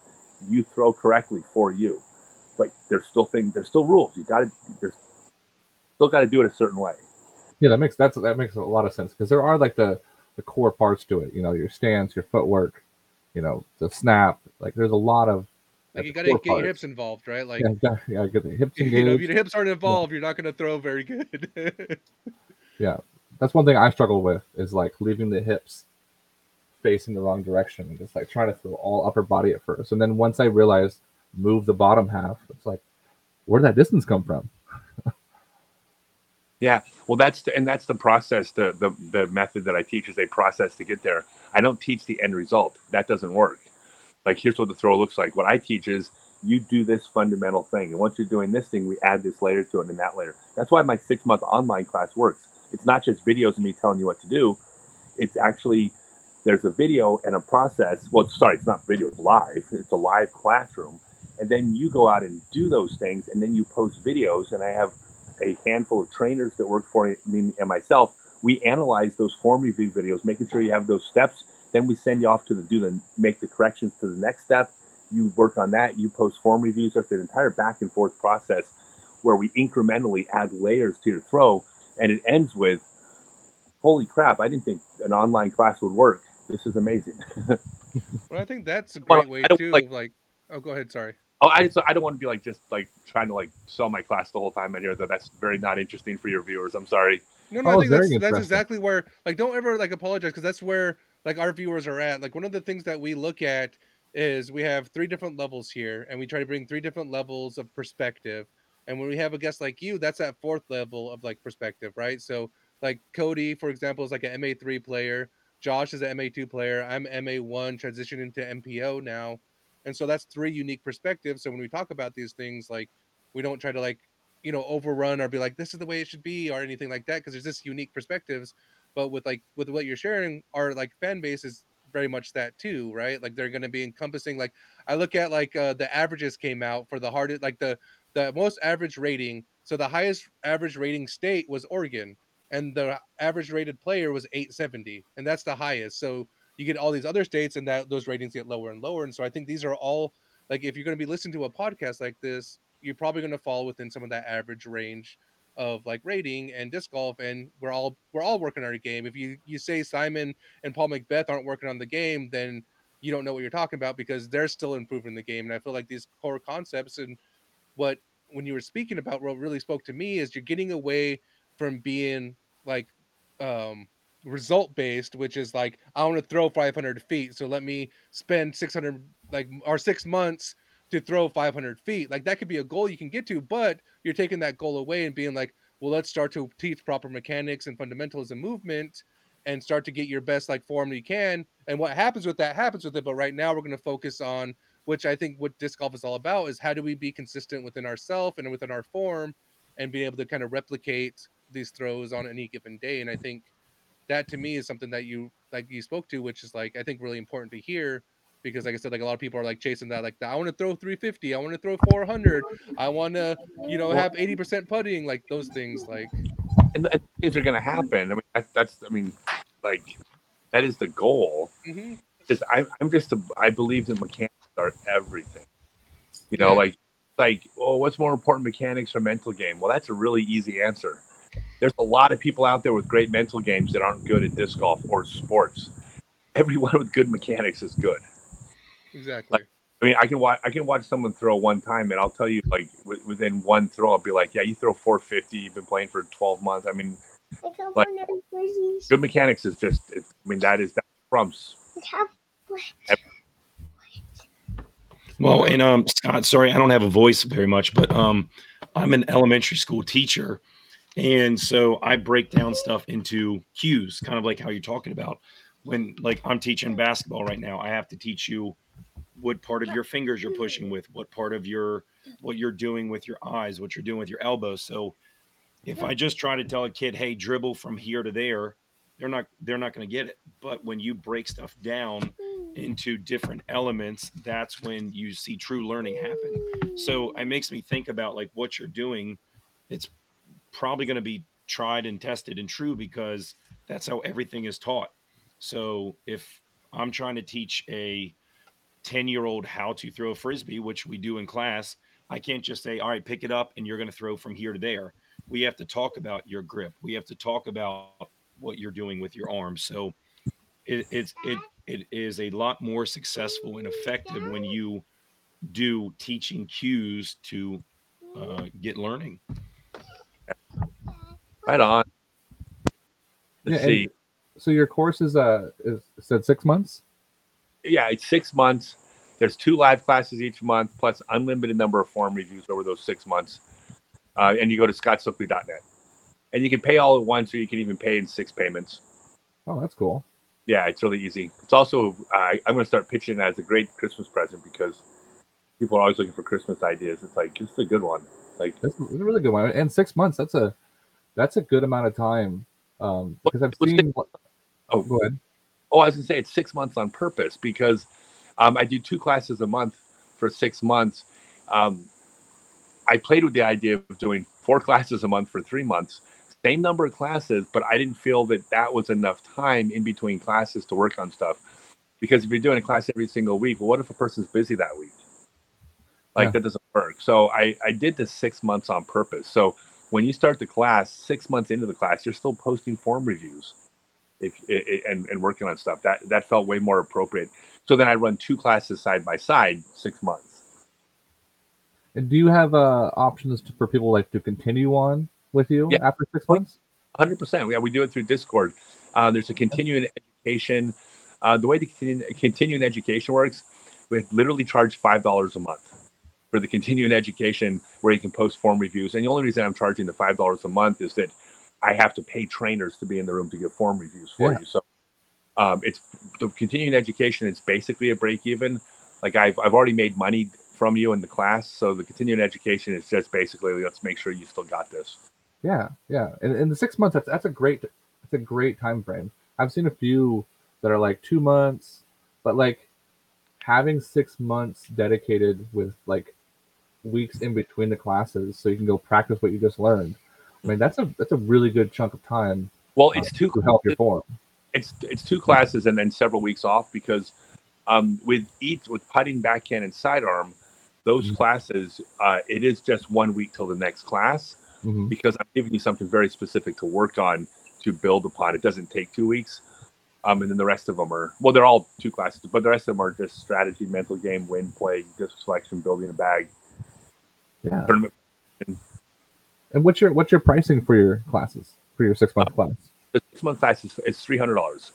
you throw correctly for you. But there's still things, there's still rules. You gotta there's still gotta do it a certain way. Yeah, that makes that's that makes a lot of sense because there are like the the core parts to it. You know, your stance, your footwork, you know, the snap. Like there's a lot of Like you got to get your hips involved, right? Like yeah, yeah, yeah, get the hips you know, if your hips aren't involved, you're not going to throw very good. Yeah, that's one thing I struggle with is like leaving the hips facing the wrong direction and just like trying to throw all upper body at first. And then once I realized move the bottom half, it's like, where did that distance come from? Yeah, well, that's the, and that's the process. The, the the method that I teach is a process to get there. I don't teach the end result. That doesn't work. Like here's what the throw looks like. What I teach is you do this fundamental thing, and once you're doing this thing, we add this layer to it and that layer. That's why my six month online class works. It's not just videos of me telling you what to do. It's actually there's a video and a process. Well, sorry, it's not video. It's live. It's a live classroom, and then you go out and do those things, and then you post videos. And I have a handful of trainers that work for me and myself. We analyze those form review videos, making sure you have those steps. Then we send you off to the do the make the corrections to the next step. You work on that. You post form reviews. It's an entire back and forth process where we incrementally add layers to your throw, and it ends with, "Holy crap! I didn't think an online class would work. This is amazing." Well, I think that's a great way too. like- Like, oh, go ahead. Sorry. Oh, I just, I don't want to be like just like trying to like sell my class the whole time. in here. that that's very not interesting for your viewers. I'm sorry. No, no, Oh, I think that's that's exactly where like don't ever like apologize because that's where like our viewers are at. Like one of the things that we look at is we have three different levels here, and we try to bring three different levels of perspective. And when we have a guest like you, that's that fourth level of like perspective, right? So like Cody, for example, is like an MA three player. Josh is an MA two player. I'm MA one, transitioning to MPO now, and so that's three unique perspectives. So when we talk about these things, like we don't try to like you know overrun or be like this is the way it should be or anything like that because there's this unique perspectives. But with like with what you're sharing our like fan base is very much that too right? Like they're going to be encompassing like i look at like uh the averages came out for the hardest like the the most average rating. So the highest average rating state was oregon and the average rated player was 870 and that's the highest. So you get all these other states and that those ratings get lower and lower. And so i think these are all like if you're going to be listening to a podcast like this you're probably going to fall within some of that average range of like rating and disc golf and we're all we're all working on our game. If you you say simon and paul mcbeth aren't working on the game then you don't know what you're talking about because they're still improving the game. And i feel like these core concepts and what when you were speaking about what really spoke to me is you're getting away from being like um result based which is like i want to throw 500 feet so let me spend 600 like or six months to throw 500 feet. Like that could be a goal you can get to, but you're taking that goal away and being like, well, let's start to teach proper mechanics and fundamentals and movement and start to get your best like form you can. And what happens with that happens with it. But right now we're going to focus on which I think what disc golf is all about is how do we be consistent within ourselves and within our form and be able to kind of replicate these throws on any given day. And I think that to me is something that you like you spoke to, which is like I think really important to hear because like I said, like a lot of people are like chasing that, like I want to throw 350, I want to throw 400, I want to, you know, have 80% putting, like those things, like And things are going to happen. I mean, that, that's, I mean, like that is the goal. mhm. Just I, I'm just, a, I believe that mechanics are everything. You know, Yeah. like, like, well, what's more important, mechanics or mental game? Well, that's a really easy answer. There's a lot of people out there with great mental games that aren't good at disc golf or sports. Everyone with good mechanics is good. Exactly. Like, I mean, I can watch I can watch someone throw one time, and I'll tell you, like wi- within one throw, I'll be like, "Yeah, you throw 450. You've been playing for 12 months. I mean, Like- good mechanics is just. It's, I mean, that is that trumps. Well, and um, Scott, sorry, I don't have a voice very much, but um, I'm an elementary school teacher, and so I break down stuff into cues, kind of like how you're talking about. When like I'm teaching basketball right now, I have to teach you what part of your fingers you're mm-hmm. pushing with, what part of your what you're doing with your eyes, what you're doing with your elbows. So if I just try to tell a kid, "Hey, dribble from here to there," they're not they're not going to get it. But when you break stuff down mm. into different elements, that's when you see true learning happen. So it makes me think about like what you're doing. It's probably going to be tried and tested and true because that's how everything is taught. So if I'm trying to teach a 10 year old how to throw a frisbee, which we do in class, I can't just say, all right, pick it up and you're going to throw from here to there. We have to talk about your grip. We have to talk about what you're doing with your arms. So it, it's it it is a lot more successful and effective when you do teaching cues to uh, get learning. Right on. Let's Yeah, see. So your course is uh is said six months. yeah, it's six months. There's two live classes each month, plus unlimited number of form reviews over those six months. Uh, and you go to scottstokely.net. And you can pay all at once, or you can even pay in six payments. Oh, that's cool. Yeah, it's really easy. It's also, uh, I'm going to start pitching it as a great Christmas present because people are always looking for Christmas ideas. It's like, it's a good one. Like, That's a really good one. And six months, that's a that's a good amount of time. Um, because I've seen. Oh. go ahead. Oh, I was gonna say it's six months on purpose because um, I do two classes a month for six months. Um, I played with the idea of doing four classes a month for three months, same number of classes, but I didn't feel that that was enough time in between classes to work on stuff. Because if you're doing a class every single week, well, what if a person's busy that week? Like Yeah. that doesn't work. So I, I did this six months on purpose. So when you start the class, six months into the class, you're still posting form reviews if and, and working on stuff. That that felt way more appropriate. So then i run two classes side by side six months. And do you have uh options to, for people like to continue on with you Yeah. after six months? 100% yeah we do it through discord. Uh, there's a continuing education. Uh, the way the continuing education works we literally charge five dollars a month for the continuing education where you can post form reviews and the only reason i'm charging the five dollars a month is that i have to pay trainers to be in the room to give form reviews for Yeah. you so um, it's the continuing education is basically a break even like I've, I've already made money from you in the class so the continuing education is just basically let's make sure you still got this Yeah, yeah. And in the six months, that's that's a great that's a great time frame. I've seen a few that are like two months, but like having six months dedicated with like weeks in between the classes so you can go practice what you just learned. I mean that's a that's a really good chunk of time well uh, it's two to help your form. it's it's two classes and then several weeks off because um, with each with putting backhand and sidearm those Mhm. classes uh, it is just one week till the next class Mhm. because i'm giving you something very specific to work on to build upon it doesn't take two weeks um, and then the rest of them are well they're all two classes but the rest of them are just strategy mental game win play disc selection building a bag Yeah. tournament And what's your what's your pricing for your classes for your six month uh, class? the six month class is it's $300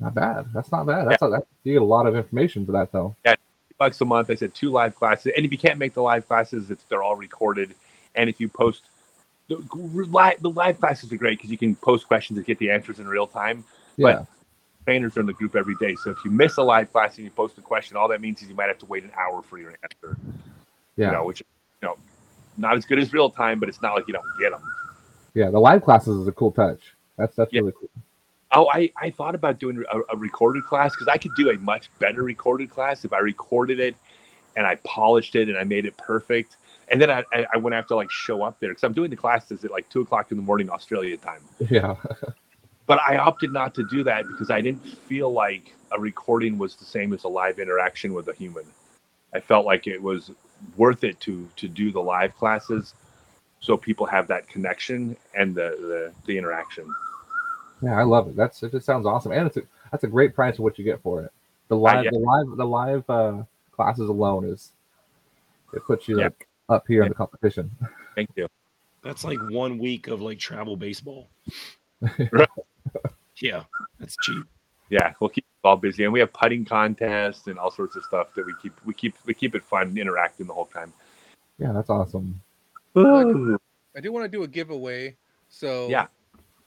Not bad. That's not bad. That's a, that, you get a lot of information for that though. Yeah, bucks a month. I said two live classes, and if you can't make the live classes, it's they're all recorded. And if you post the live, the live classes are great because you can post questions and get the answers in real time. Yeah. But- Trainers are in the group every day, so if you miss a live class and you post a question, all that means is you might have to wait an hour for your answer. yeah. You know, which not as good as real time, but it's not like you don't get them. Yeah. The live classes is a cool touch. That's that's Yeah. really cool. Oh, I, I thought about doing a, a recorded class because I could do a much better recorded class if I recorded it and I polished it and I made it perfect. And then I, I, I wouldn't have to like show up there because I'm doing the classes at like two o'clock in the morning Australia time. Yeah. But I opted not to do that because I didn't feel like a recording was the same as a live interaction with a human. I felt like it was worth it to to do the live classes so people have that connection and the the, the interaction. Yeah, I love it. That's it. Just sounds awesome, and it's a that's a great price for what you get for it. The live, yeah. the live, the live uh, classes alone is it puts you Yeah. like up here in the competition. Thank you. That's like one week of like travel baseball. Yeah, that's cheap. Yeah, we'll keep all busy, and we have putting contests and all sorts of stuff that we keep we keep we keep it fun, interacting the whole time. Yeah, that's awesome. I do want to do a giveaway. So Yeah.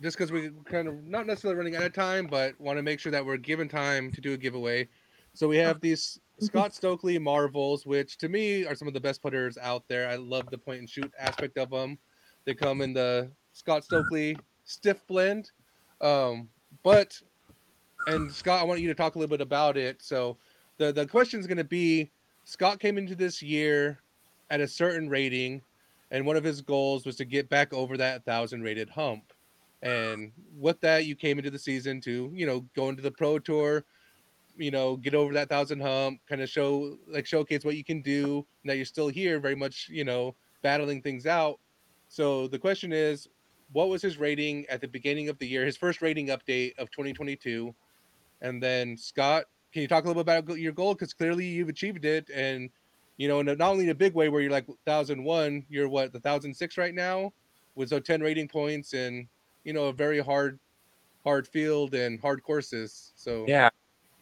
just because we kind of not necessarily running out of time, but want to make sure that we're given time to do a giveaway. So we have these Scott Stokely Marvels, which to me are some of the best putters out there. I love the point and shoot aspect of them. They come in the Scott Stokely stiff blend. Um, but and Scott, I want you to talk a little bit about it. So the the question is going to be Scott came into this year at a certain rating and one of his goals was to get back over that thousand rated hump. And with that, you came into the season to you know go into the pro tour, you know, get over that thousand hump, kind of show like showcase what you can do. that you're still here, very much you know battling things out. So the question is, what was his rating at the beginning of the year? His first rating update of 2022, and then Scott, can you talk a little bit about your goal? Because clearly you've achieved it, and you know, in a, not only in a big way where you're like thousand one, you're what the thousand six right now, with so ten rating points and you know a very hard, hard field and hard courses. So Yeah.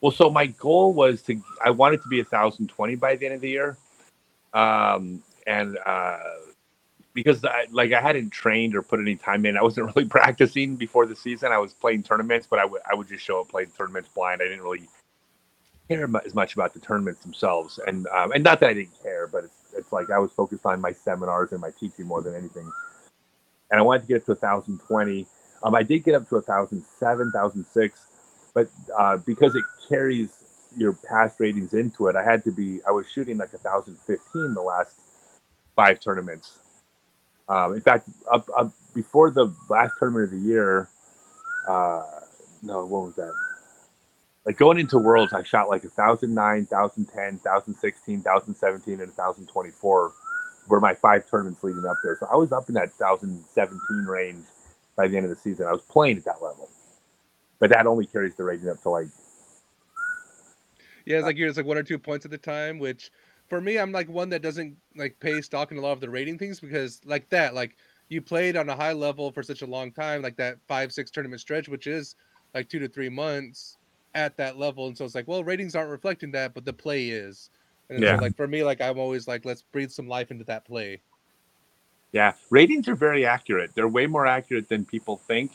Well, so my goal was to I wanted to be a thousand twenty by the end of the year, um, and uh, because I, like I hadn't trained or put any time in, I wasn't really practicing before the season. I was playing tournaments, but I would I would just show up playing tournaments blind. I didn't really care as much about the tournaments themselves, and um, and not that I didn't care, but it's, it's like I was focused on my seminars and my teaching more than anything. And I wanted to get up to a thousand twenty. Um, I did get up to a thousand seven, thousand six but uh, because it carries your past ratings into it, I had to be. I was shooting like a thousand fifteen the last five tournaments. Um, in fact, up, up before the last tournament of the year, uh, no, what was that? Like going into Worlds, I shot like a thousand nine, thousand ten, thousand sixteen, thousand seventeen, and thousand twenty four. Were my five tournaments leading up there, so I was up in that thousand seventeen range by the end of the season. I was playing at that level but that only carries the rating up to like yeah, it's like you're just like one or two points at the time, which for me, I'm like one that doesn't like pay stock in a lot of the rating things because like that, like you played on a high level for such a long time, like that five six tournament stretch, which is like two to three months at that level, and so it's like, well, ratings aren't reflecting that, but the play is. And Yeah. so like for me, like I'm always like, let's breathe some life into that play. yeah ratings are very accurate they're way more accurate than people think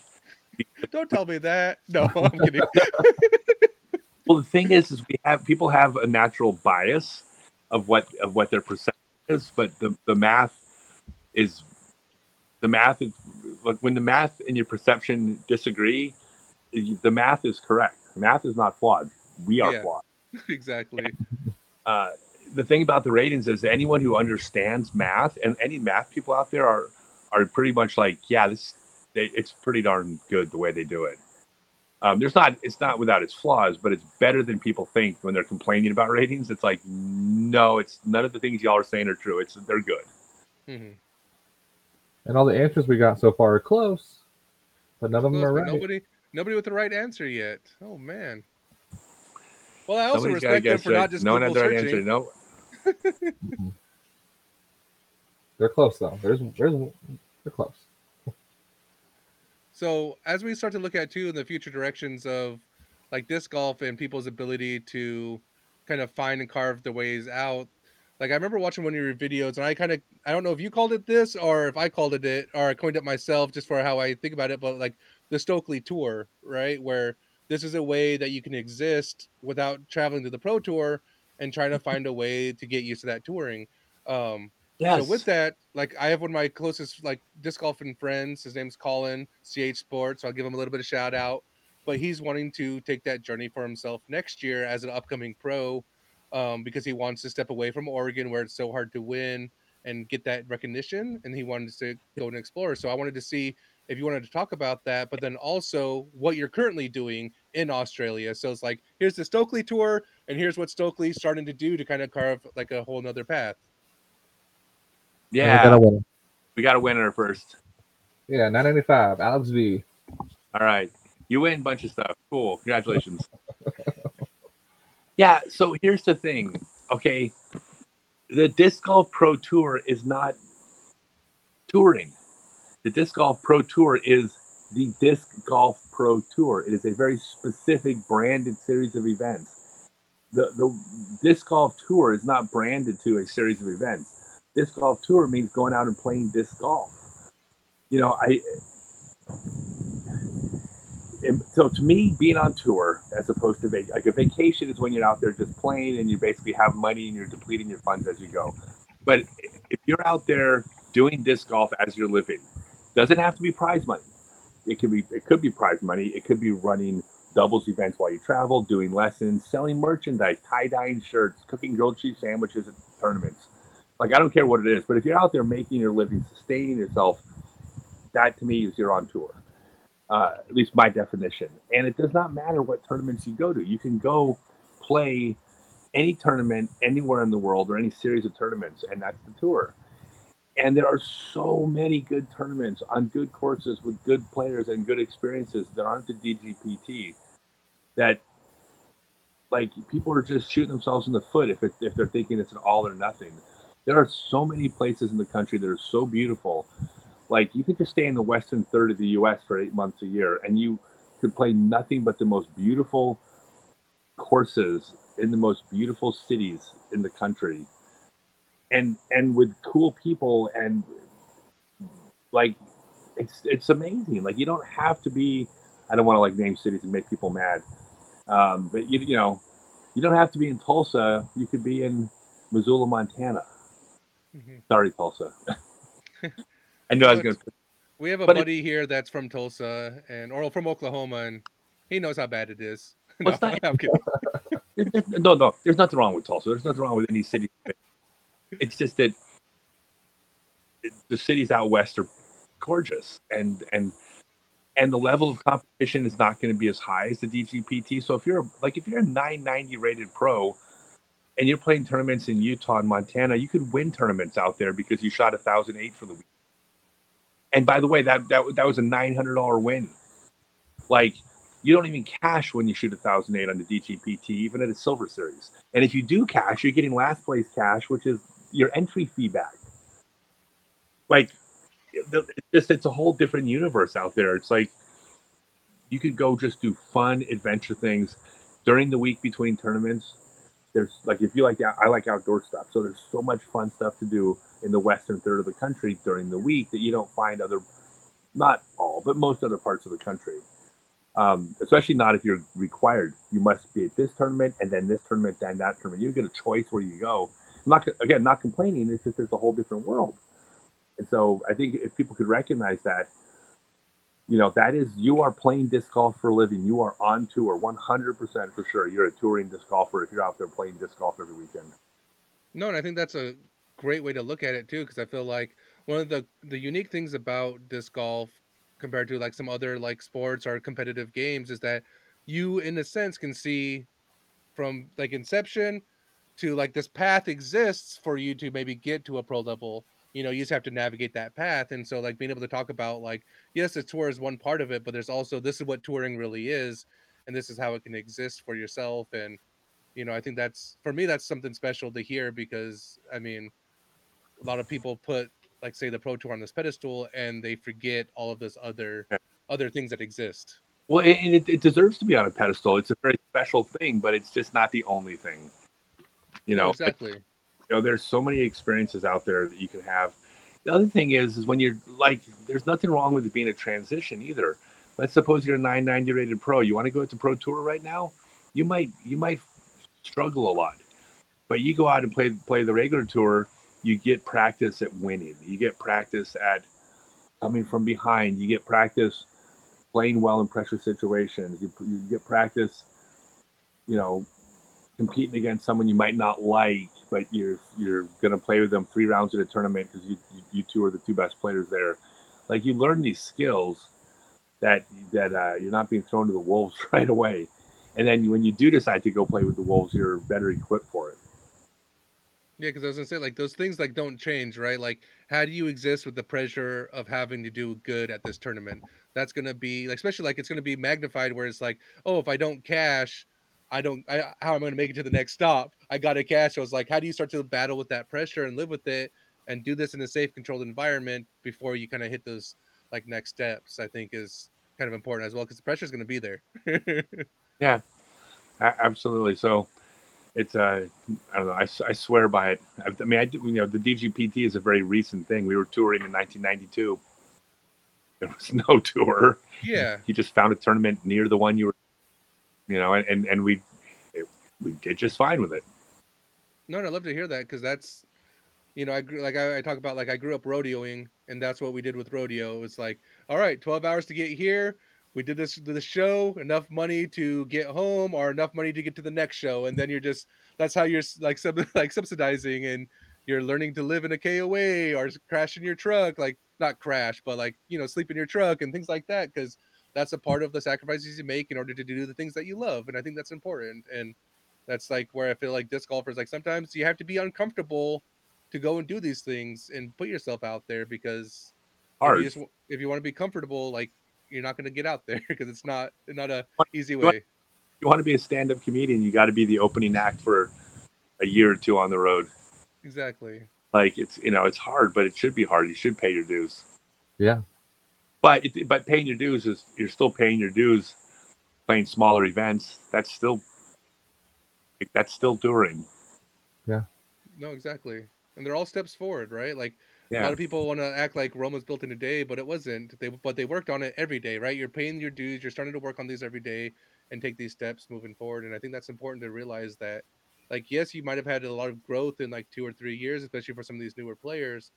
Don't tell me that. No, I'm kidding. well the thing is is we have people have a natural bias of what of what their perception is but the, the math is the math is like when the math and your perception disagree the math is correct math is not flawed we are Yeah. flawed exactly. uh, the thing about the ratings is anyone who understands math and any math people out there are are pretty much like yeah this they, it's pretty darn good the way they do it um, there's not it's not without its flaws but it's better than people think when they're complaining about ratings it's like no it's none of the things y'all are saying are true it's they're good hmm And all the answers we got so far are close, but none of them are right. Nobody, nobody with the right answer yet. Oh man. Well, I also Somebody's respect them for right. not just no one had Google the right answer searching. no They're close though. There's there's they're close. So as we start to look at too in the future directions of like disc golf and people's ability to kind of find and carve their ways out. Like I remember watching one of your videos and I kind of I don't know if you called it this or if I called it it or I coined it myself just for how I think about it, but like the Stokely tour, right? Where this is a way that you can exist without traveling to the pro tour and trying to find a way to get used to that touring. Um yes so with that, like I have one of my closest like disc golfing friends. His name's Colin CH Sports. So I'll give him a little bit of shout out. But he's wanting to take that journey for himself next year as an upcoming pro, um, because he wants to step away from Oregon where it's so hard to win and get that recognition. And he wanted to go and explore. So I wanted to see if you wanted to talk about that, but then also what you're currently doing in Australia. So it's like here's the Stokely tour, and here's what Stokely's starting to do to kind of carve like a whole nother path. And we're yeah gonna win. We got a winner first. Yeah, 995, Alex V. All right. You win a bunch of stuff. Cool. Congratulations. yeah. So here's the thing. Okay. The Disc Golf Pro Tour is not touring. The Disc Golf Pro Tour is the Disc Golf Pro Tour. It is a very specific branded series of events. The, the Disc Golf Tour is not branded to a series of events. Disc Golf Tour means going out and playing disc golf. You know, I so to me, being on tour as opposed to vac- like a vacation is when you're out there just playing and you basically have money and you're depleting your funds as you go. But if you're out there doing disc golf as you're living, doesn't have to be prize money. It could be it could be prize money. It could be running doubles events while you travel, doing lessons, selling merchandise, tie dyeing shirts, cooking grilled cheese sandwiches at tournaments. Like I don't care what it is, but if you're out there making your living, sustaining yourself, that to me is you're on tour uh, at least my definition. And it does not matter what tournaments you go to. You can go play any tournament anywhere in the world or any series of tournaments, and that's the tour. And there are so many good tournaments on good courses with good players and good experiences that aren't the DGPT that like people are just shooting themselves in the foot if it, if they're thinking it's an all or nothing. There are so many places in the country that are so beautiful like you could just stay in the western third of the U.S. for eight months a year, and you could play nothing but the most beautiful courses in the most beautiful cities in the country, and and with cool people and like it's it's amazing. Like you don't have to be. I don't want to like name cities and make people mad, um, but you you know you don't have to be in Tulsa. You could be in Missoula, Montana. Mhm. Sorry, Tulsa. I know I was going to. We have a But it- buddy here that's from Tulsa and or from Oklahoma, and he knows how bad it is. It's not- I'm kidding. No, no, there's nothing wrong with Tulsa. There's nothing wrong with any city. It's just that it- the cities out west are gorgeous, and and and the level of competition is not going to be as high as the DGPT. So if you're like if you're a 990 rated pro, and you're playing tournaments in Utah and Montana, you could win tournaments out there because you shot a thousand eight for the week. And by the way, that that that was a nine hundred dollar win. Like you don't even cash when you shoot a thousand eight on the DGPT, even at a silver series. And if you do cash, you're getting last place cash, which is your entry fee back. Like, it's just it's a whole different universe out there. It's like you could go just do fun adventure things during the week between tournaments. There's like if you like I like outdoor stuff. So there's so much fun stuff to do in the western third of the country during the week that you don't find other, not all, but most other parts of the country um, especially not if you're required. You must be at this tournament and then this tournament, then that tournament. You get a choice where you go. I'm not again not complaining. It's just there's a whole different world, and so I think if people could recognize that, you know, that is you are playing disc golf for a living. You are on tour, 100 percent for sure. You're a touring disc golfer if you're out there playing disc golf every weekend. No, and I think that's a great way to look at it too, because I feel like one of the the unique things about disc golf compared to like some other like sports or competitive games is that you, in a sense, can see from like inception to like this path exists for you to maybe get to a pro level. You know, you just have to navigate that path, and so like being able to talk about like yes, the tour is one part of it, but there's also this is what touring really is, and this is how it can exist for yourself and you know i think that's for me that's something special to hear because i mean a lot of people put like say the pro tour on this pedestal and they forget all of those other Yeah. other things that exist Well, and it, it deserves to be on a pedestal. It's a very special thing, but it's just not the only thing. You know, exactly you know there's so many experiences out there that you can have. The other thing is is when you're like there's nothing wrong with it being a transition either. Let's suppose you're a 990 rated pro. You want to go to pro tour right now? You might you might struggle a lot. But you go out and play play the regular tour you get practice at winning. You get practice at coming from behind. You get practice playing well in pressure situations. You, you get practice you know competing against someone you might not like, but you're you're gonna play with them three rounds at a tournament because you you two are the two best players there. Like you learn these skills that that uh, you're not being thrown to the wolves right away, and then when you do decide to go play with the wolves, you're better equipped for it. Yeah, because I was gonna say like those things like don't change, right? Like, how do you exist with the pressure of having to do good at this tournament? That's gonna be like, especially like it's gonna be magnified where it's like, oh, if I don't cash, I don't. I how am I gonna make it to the next stop? I got to cash. I was like, how do you start to battle with that pressure and live with it and do this in a safe, controlled environment before you kind of hit those like next steps? I think is kind of important as well because the pressure is gonna be there. Yeah, absolutely. So it's uh, I don't know. I swear by it. I, I mean, I do, you know the DGPT is a very recent thing. We were touring in 1992. There was no tour. yeah, You just found a tournament near the one you were, you know, and and, and we it, we did just fine with it. No, I love to hear that because that's, you know, I grew like I, I talk about like I grew up rodeoing, and that's what we did with rodeo. It's like, all right, twelve hours to get here. We did this the show, enough money to get home, or enough money to get to the next show, and then you're just that's how you're like sub like subsidizing, and you're learning to live in a KOA or crash in your truck, like not crash, but like you know sleep in your truck and things like that, because that's a part of the sacrifices you make in order to do the things that you love, and I think that's important. And that's like where I feel like disc golfers like sometimes you have to be uncomfortable to go and do these things and put yourself out there because if you, just, if you want to be comfortable, like you're not going to get out there because it's not not a easy way. you want to be a stand-up comedian, you got to be the opening act for a year or two on the road. Exactly. Like it's you know it's hard, but it should be hard. You should pay your dues. Yeah. But it, but paying your dues is you're still paying your dues, playing smaller events. That's still that's still touring. Yeah. No, exactly. And they're all steps forward, right? Like a lot of people want to act like Rome was built in a day, but it wasn't. They but they worked on it every day, right? You're paying your dues. You're starting to work on these every day and take these steps moving forward. And I think that's important to realize that, like, yes, you might have had a lot of growth in like two or three years, especially for some of these newer players,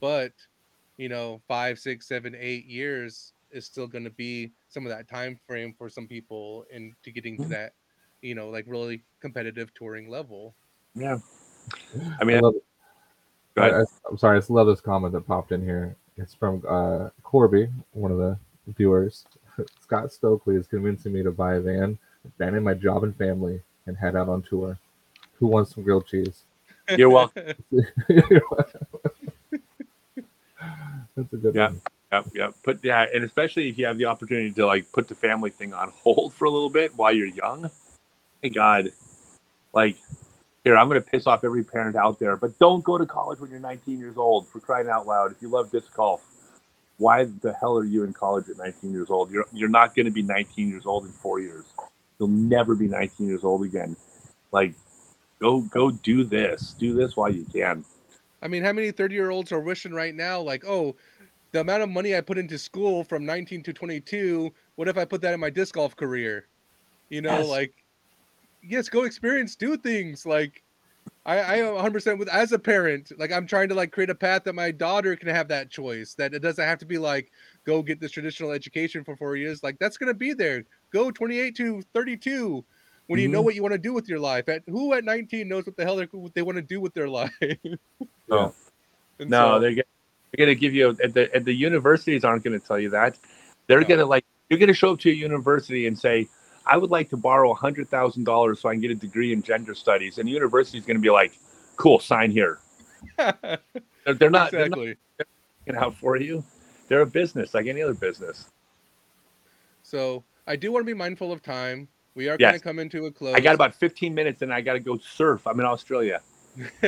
but you know, five, six, seven, eight years is still going to be some of that time frame for some people into getting to Mhm. that, you know, like really competitive touring level. yeah. I mean, I love, go I, ahead. am sorry, I just love this comment that popped in here. It's from uh, Corby, one of the viewers. Scott Stokely is convincing me to buy a van, abandon my job and family, and head out on tour. Who wants some grilled cheese? You're welcome. That's a good Yeah. one. Yep, yep. Put yeah, and especially if you have the opportunity to like put the family thing on hold for a little bit while you're young. Thank God. Like, here, I'm gonna piss off every parent out there, but don't go to college when you're 19 years old for crying out loud. If you love disc golf, why the hell are you in college at 19 years old? You're you're not gonna be 19 years old in four years. You'll never be 19 years old again. Like, go go do this. Do this while you can. I mean, how many 30 year olds are wishing right now, like, oh, the amount of money I put into school from 19 to 22, what if I put that in my disc golf career? You know, Yes. like, yes, go experience, do things. Like, I, I am 100% with, as a parent, like, I'm trying to, like, create a path that my daughter can have that choice, that it doesn't have to be like, go get this traditional education for four years. Like, that's going to be there. Go 28 to 32 when you know Mhm. what you want to do with your life. At who at 19 knows what the hell they're, what they want to do with their life? No. And No, so- they're gonna, they're gonna give you at the at the universities aren't gonna tell you that. They're No. gonna like you're gonna show up to a university and say, I would like to borrow a hundred thousand dollars so I can get a degree in gender studies, and the university is gonna be like, Cool, sign here. They're, they're not they're not exactly. out for you. They're a business like any other business. So I do want to be mindful of time. We are Yes. going to come into a close. I got about 15 minutes and I got to go surf. I'm in Australia.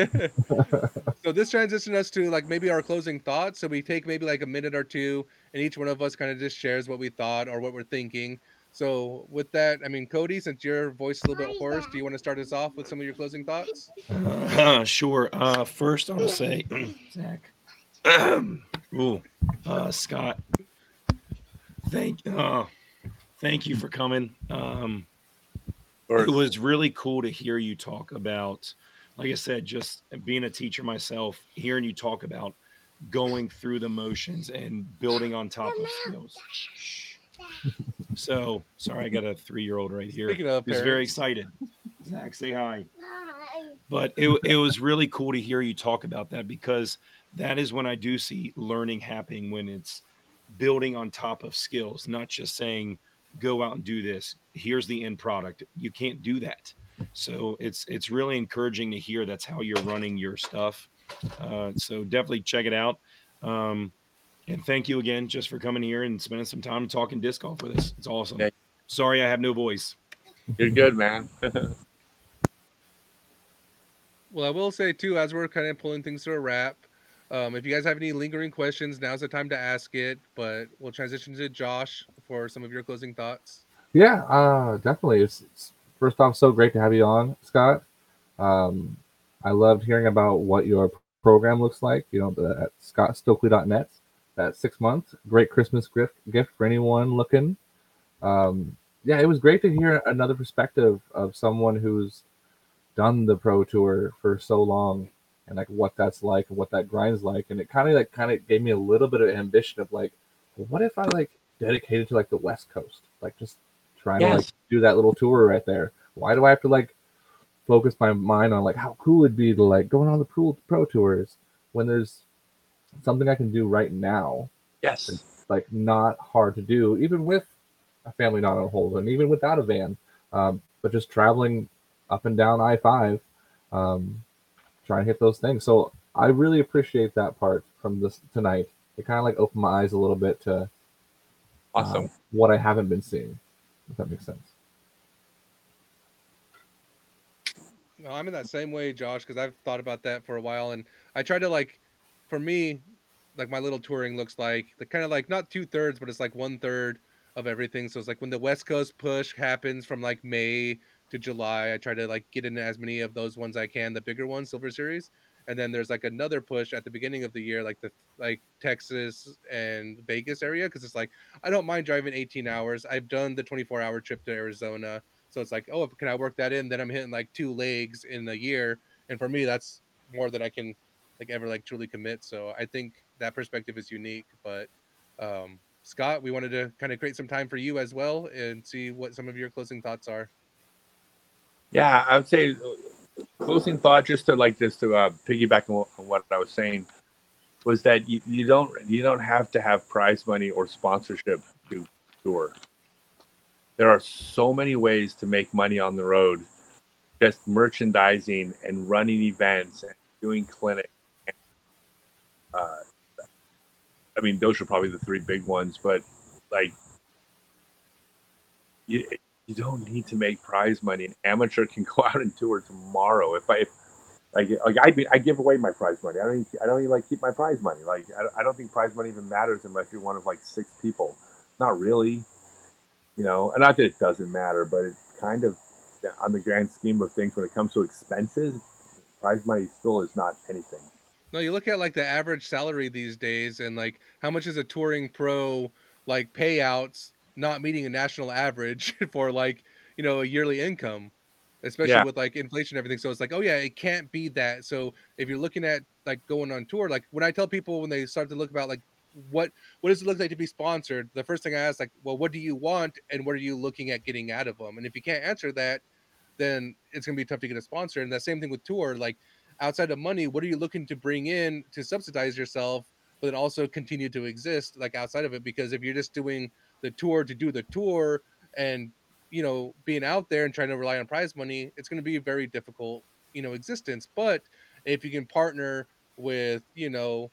so this transitions us to like maybe our closing thoughts. So we take maybe like a minute or two, and each one of us kind of just shares what we thought or what we're thinking. So with that, I mean, Cody, since your voice is a little bit hoarse, do you want to start us off with some of your closing thoughts? Uh, sure. Uh, first, I'm gonna say, Zach. Ooh, uh, Scott. Thank, uh, thank you for coming. Um, it was really cool to hear you talk about, like I said, just being a teacher myself, hearing you talk about going through the motions and building on top of skills. So sorry, I got a three-year-old right here. Speaking of He's very parents, excited. Zach, say hi. hi. But it, it was really cool to hear you talk about that because that is when I do see learning happening when it's building on top of skills, not just saying, go out and do this. Here's the end product. You can't do that. So it's it's really encouraging to hear that's how you're running your stuff. Uh, so definitely check it out. Um, and thank you again just for coming here and spending some time talking disc golf with us. It's awesome. Yeah. Sorry I have no voice. You're good, man. Well, I will say too, as we're kind of pulling things to a wrap, um, if you guys have any lingering questions, now's the time to ask it. But we'll transition to Josh for some of your closing thoughts. Yeah, uh, definitely. It's, it's first off so great to have you on, Scott. Um, I loved hearing about what your program looks like. You know, the, at scottstokely.net. That six months, great Christmas gift gift for anyone looking. Um, yeah, it was great to hear another perspective of someone who's done the pro tour for so long and like what that's like and what that grind's like. And it kind of like kind of gave me a little bit of ambition of like, what if I like dedicated to like the West Coast, like just trying to like do that little tour right there. Why do I have to like focus my mind on like how cool it'd be to like going on the pro pro tours when there's something I can do right now yes. like not hard to do, even with a family not on hold, and even without a van. Um, but just traveling up and down I five, um, trying to hit those things. So I really appreciate that part from this tonight. It kind of like opened my eyes a little bit to Awesome. um, what I haven't been seeing. If that makes sense. No, I'm in that same way, Josh, because I've thought about that for a while, and I try to like, for me, like my little touring looks like the kind of like not two thirds, but it's like one third of everything. So it's like when the West Coast push happens from like May to July, I try to like get in as many of those ones I can, the bigger ones, Silver Series, and then there's like another push at the beginning of the year, like the like Texas and Vegas area, because it's like I don't mind driving 18 hours. I've done the 24 hour trip to Arizona. So it's like, oh, can I work that in? Then I'm hitting like two legs in a year, and for me, that's more than I can like ever like truly commit. So I think that perspective is unique. But um, Scott, we wanted to kind of create some time for you as well and see what some of your closing thoughts are. Yeah, I would say closing thought, just to like just to uh, piggyback on what, I was saying, was that you, you don't you don't have to have prize money or sponsorship to tour. There are so many ways to make money on the road, just merchandising and running events and doing clinics. Uh, I mean, those are probably the three big ones, but like you, you don't need to make prize money. An amateur can go out and tour tomorrow. If I, if, like, like I, I give away my prize money. I don't, even, I don't even like keep my prize money. Like, I, I don't think prize money even matters unless you're one of like six people. Not really, you know. And not that it doesn't matter, but it's kind of on the grand scheme of things when it comes to expenses, prize money still is not anything. No, you look at like the average salary these days, and like how much is a touring pro like payouts not meeting a national average for like you know a yearly income, especially Yeah. with like inflation and everything. So it's like, oh yeah, it can't be that. So if you're looking at like going on tour, like when I tell people when they start to look about like what what does it look like to be sponsored, the first thing I ask like, well, what do you want and what are you looking at getting out of them? And if you can't answer that, then it's gonna be tough to get a sponsor. And the same thing with tour, like outside of money, what are you looking to bring in to subsidize yourself, but then also continue to exist like outside of it? Because if you're just doing the tour to do the tour and you know being out there and trying to rely on prize money, it's going to be a very difficult you know existence. But if you can partner with you know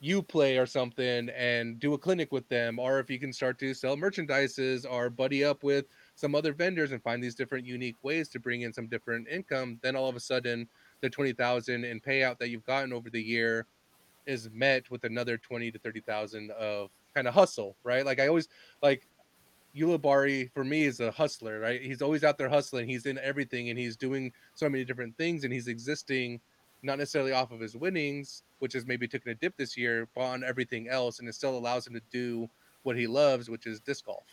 you play or something and do a clinic with them or if you can start to sell merchandises or buddy up with some other vendors and find these different unique ways to bring in some different income then all of a sudden the 20,000 in payout that you've gotten over the year is met with another 20 to 30,000 of kind of hustle, right? Like I always like Ulabari for me is a hustler, right? He's always out there hustling. He's in everything and he's doing so many different things and he's existing not necessarily off of his winnings, which has maybe taken a dip this year, but on everything else and it still allows him to do what he loves, which is disc golf.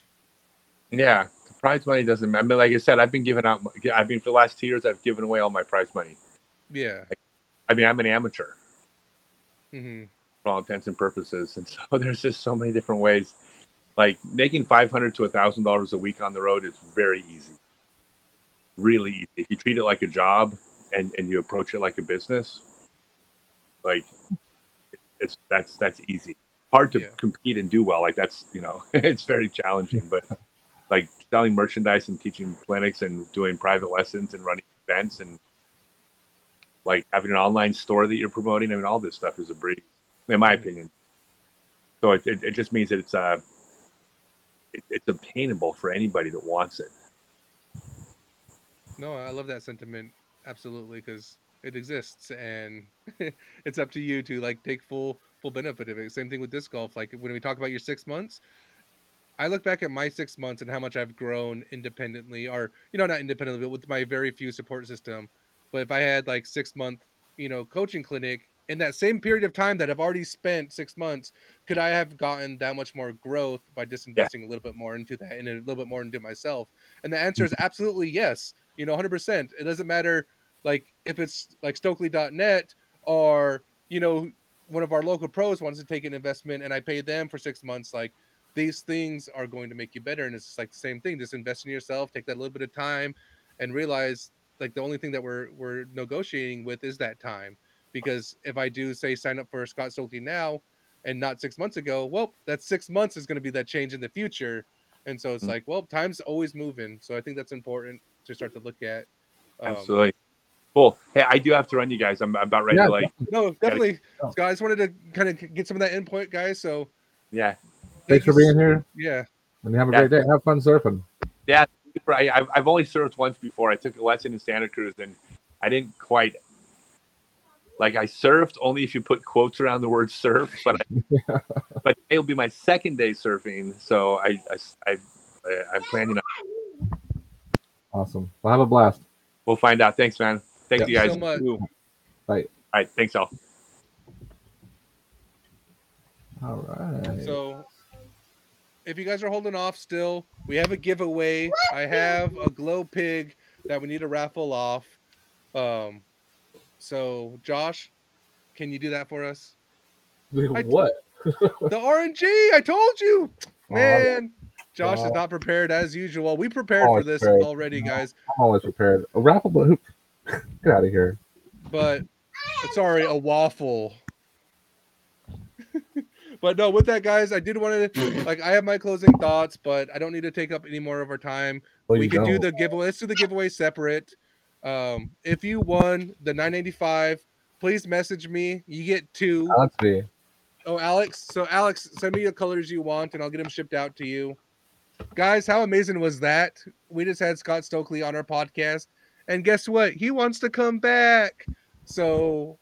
Yeah, prize money doesn't matter. I mean, like I said, I've been giving out. I mean, for the last two years, I've given away all my prize money. Yeah. I mean, I'm an amateur. hmm for all intents and purposes. And so there's just so many different ways. Like making five hundred to a thousand dollars a week on the road is very easy. Really easy. If you treat it like a job and, and you approach it like a business, like it's that's that's easy. Hard to Yeah. compete and do well. Like that's you know, it's very challenging. But like selling merchandise and teaching clinics and doing private lessons and running events and like having an online store that you're promoting. I mean, all this stuff is a breeze, in my opinion. So it, it, it just means that it's uh, it, it's obtainable for anybody that wants it. No, I love that sentiment absolutely because it exists and it's up to you to like take full full benefit of it. Same thing with disc golf. Like when we talk about your six months, I look back at my six months and how much I've grown independently, or you know, not independently, but with my very few support system. But if I had like six month, you know, coaching clinic in that same period of time that I've already spent six months, could I have gotten that much more growth by just investing a little bit more into that and a little bit more into myself? And the answer is mm-hmm. absolutely yes. You know, 100%. It doesn't matter like if it's like Stokely.net or, you know, one of our local pros wants to take an investment and I pay them for six months. Like these things are going to make you better. And it's just like the same thing. Just invest in yourself, take that little bit of time and realize like the only thing that we're we're negotiating with is that time. Because if I do say sign up for Scott Stokely now and not six months ago, well, that six months is going to be that change in the future. And so it's Mhm. like, well, time's always moving. So I think that's important to start to look at. Um, Absolutely. Cool. Hey, I do have to run, you guys. I'm, I'm about ready Yeah, to like, No, definitely, Oh. Scott. I just wanted to kind of get some of that input, guys. So yeah. thank Thanks for being here Yeah, and have a Yeah. great day. Have fun surfing. Yeah. I've, I've only surfed once before. I took a lesson in Santa Cruz and I didn't quite like I surfed only if you put quotes around the word surf, but I, but it'll be my second day surfing. So I, I, I, I am planning on, Awesome. Well, have a blast. we'll find out. Thanks, man. Thank Yeah. you guys. so much. Ooh. All right. Thanks all. All right. So if you guys are holding off still, we have a giveaway. I have a glow pig that we need to raffle off. Um, so Josh, can you do that for us? I- what? The RNG, I told you, Aw, man. Josh is oh. not prepared as usual. We prepared for this prepared. already, guys. I'm always prepared. A raffle, but? Get out of here. but sorry, a waffle. but no, with that, guys, I did want to like I have my closing thoughts, but I don't need to take up any more of our time. Oh, well, we you can do don't. the giveaway. Let's do the giveaway separate. Um, if you won the 995, please message me. You get two. Alex B. Oh, Alex. So Alex, send me the colors you want, and I'll get them shipped out to you. Guys, how amazing was that? We just had Scott Stokely on our podcast, and guess what? He wants to come back. So,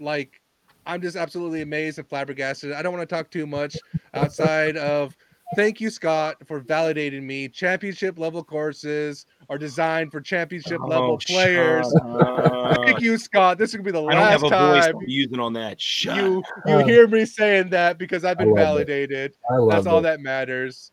like, I'm just absolutely amazed and flabbergasted. I don't want to talk too much outside of thank you, Scott, for validating me. Championship level courses are designed for championship oh, level Oh, players. Thank you, Scott. This is gonna be the I last a time I'm using on that. Shut you you hear me saying that because I've been validated. I love That's all it. that matters.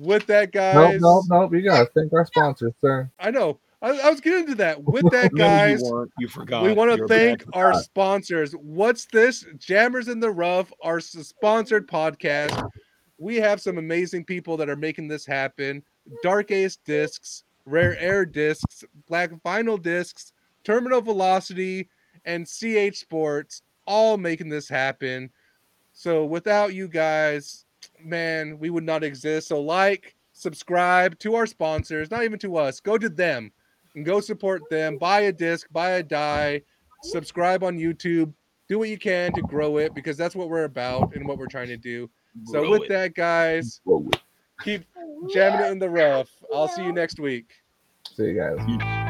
With that, guys, nope, nope. You gotta thank our sponsors, sir. I know. I, I was getting to that. With that, No, guys, you. You forgot. we want to thank our sponsors. What's this? Jammers in the Rough, our sponsored podcast. We have some amazing people that are making this happen. Dark Ace Discs, Rare Air Discs, Black Vinyl Discs, Terminal Velocity, and CH Sports, all making this happen. So without you guys, man, we would not exist. So like, subscribe to our sponsors, not even to us. Go to them and go support them. Buy a disc, buy a die, subscribe on YouTube. Do what you can to grow it because that's what we're about and what we're trying to do. So with it. that, guys. Keep jamming it in the rough. I'll see you next week. See you guys.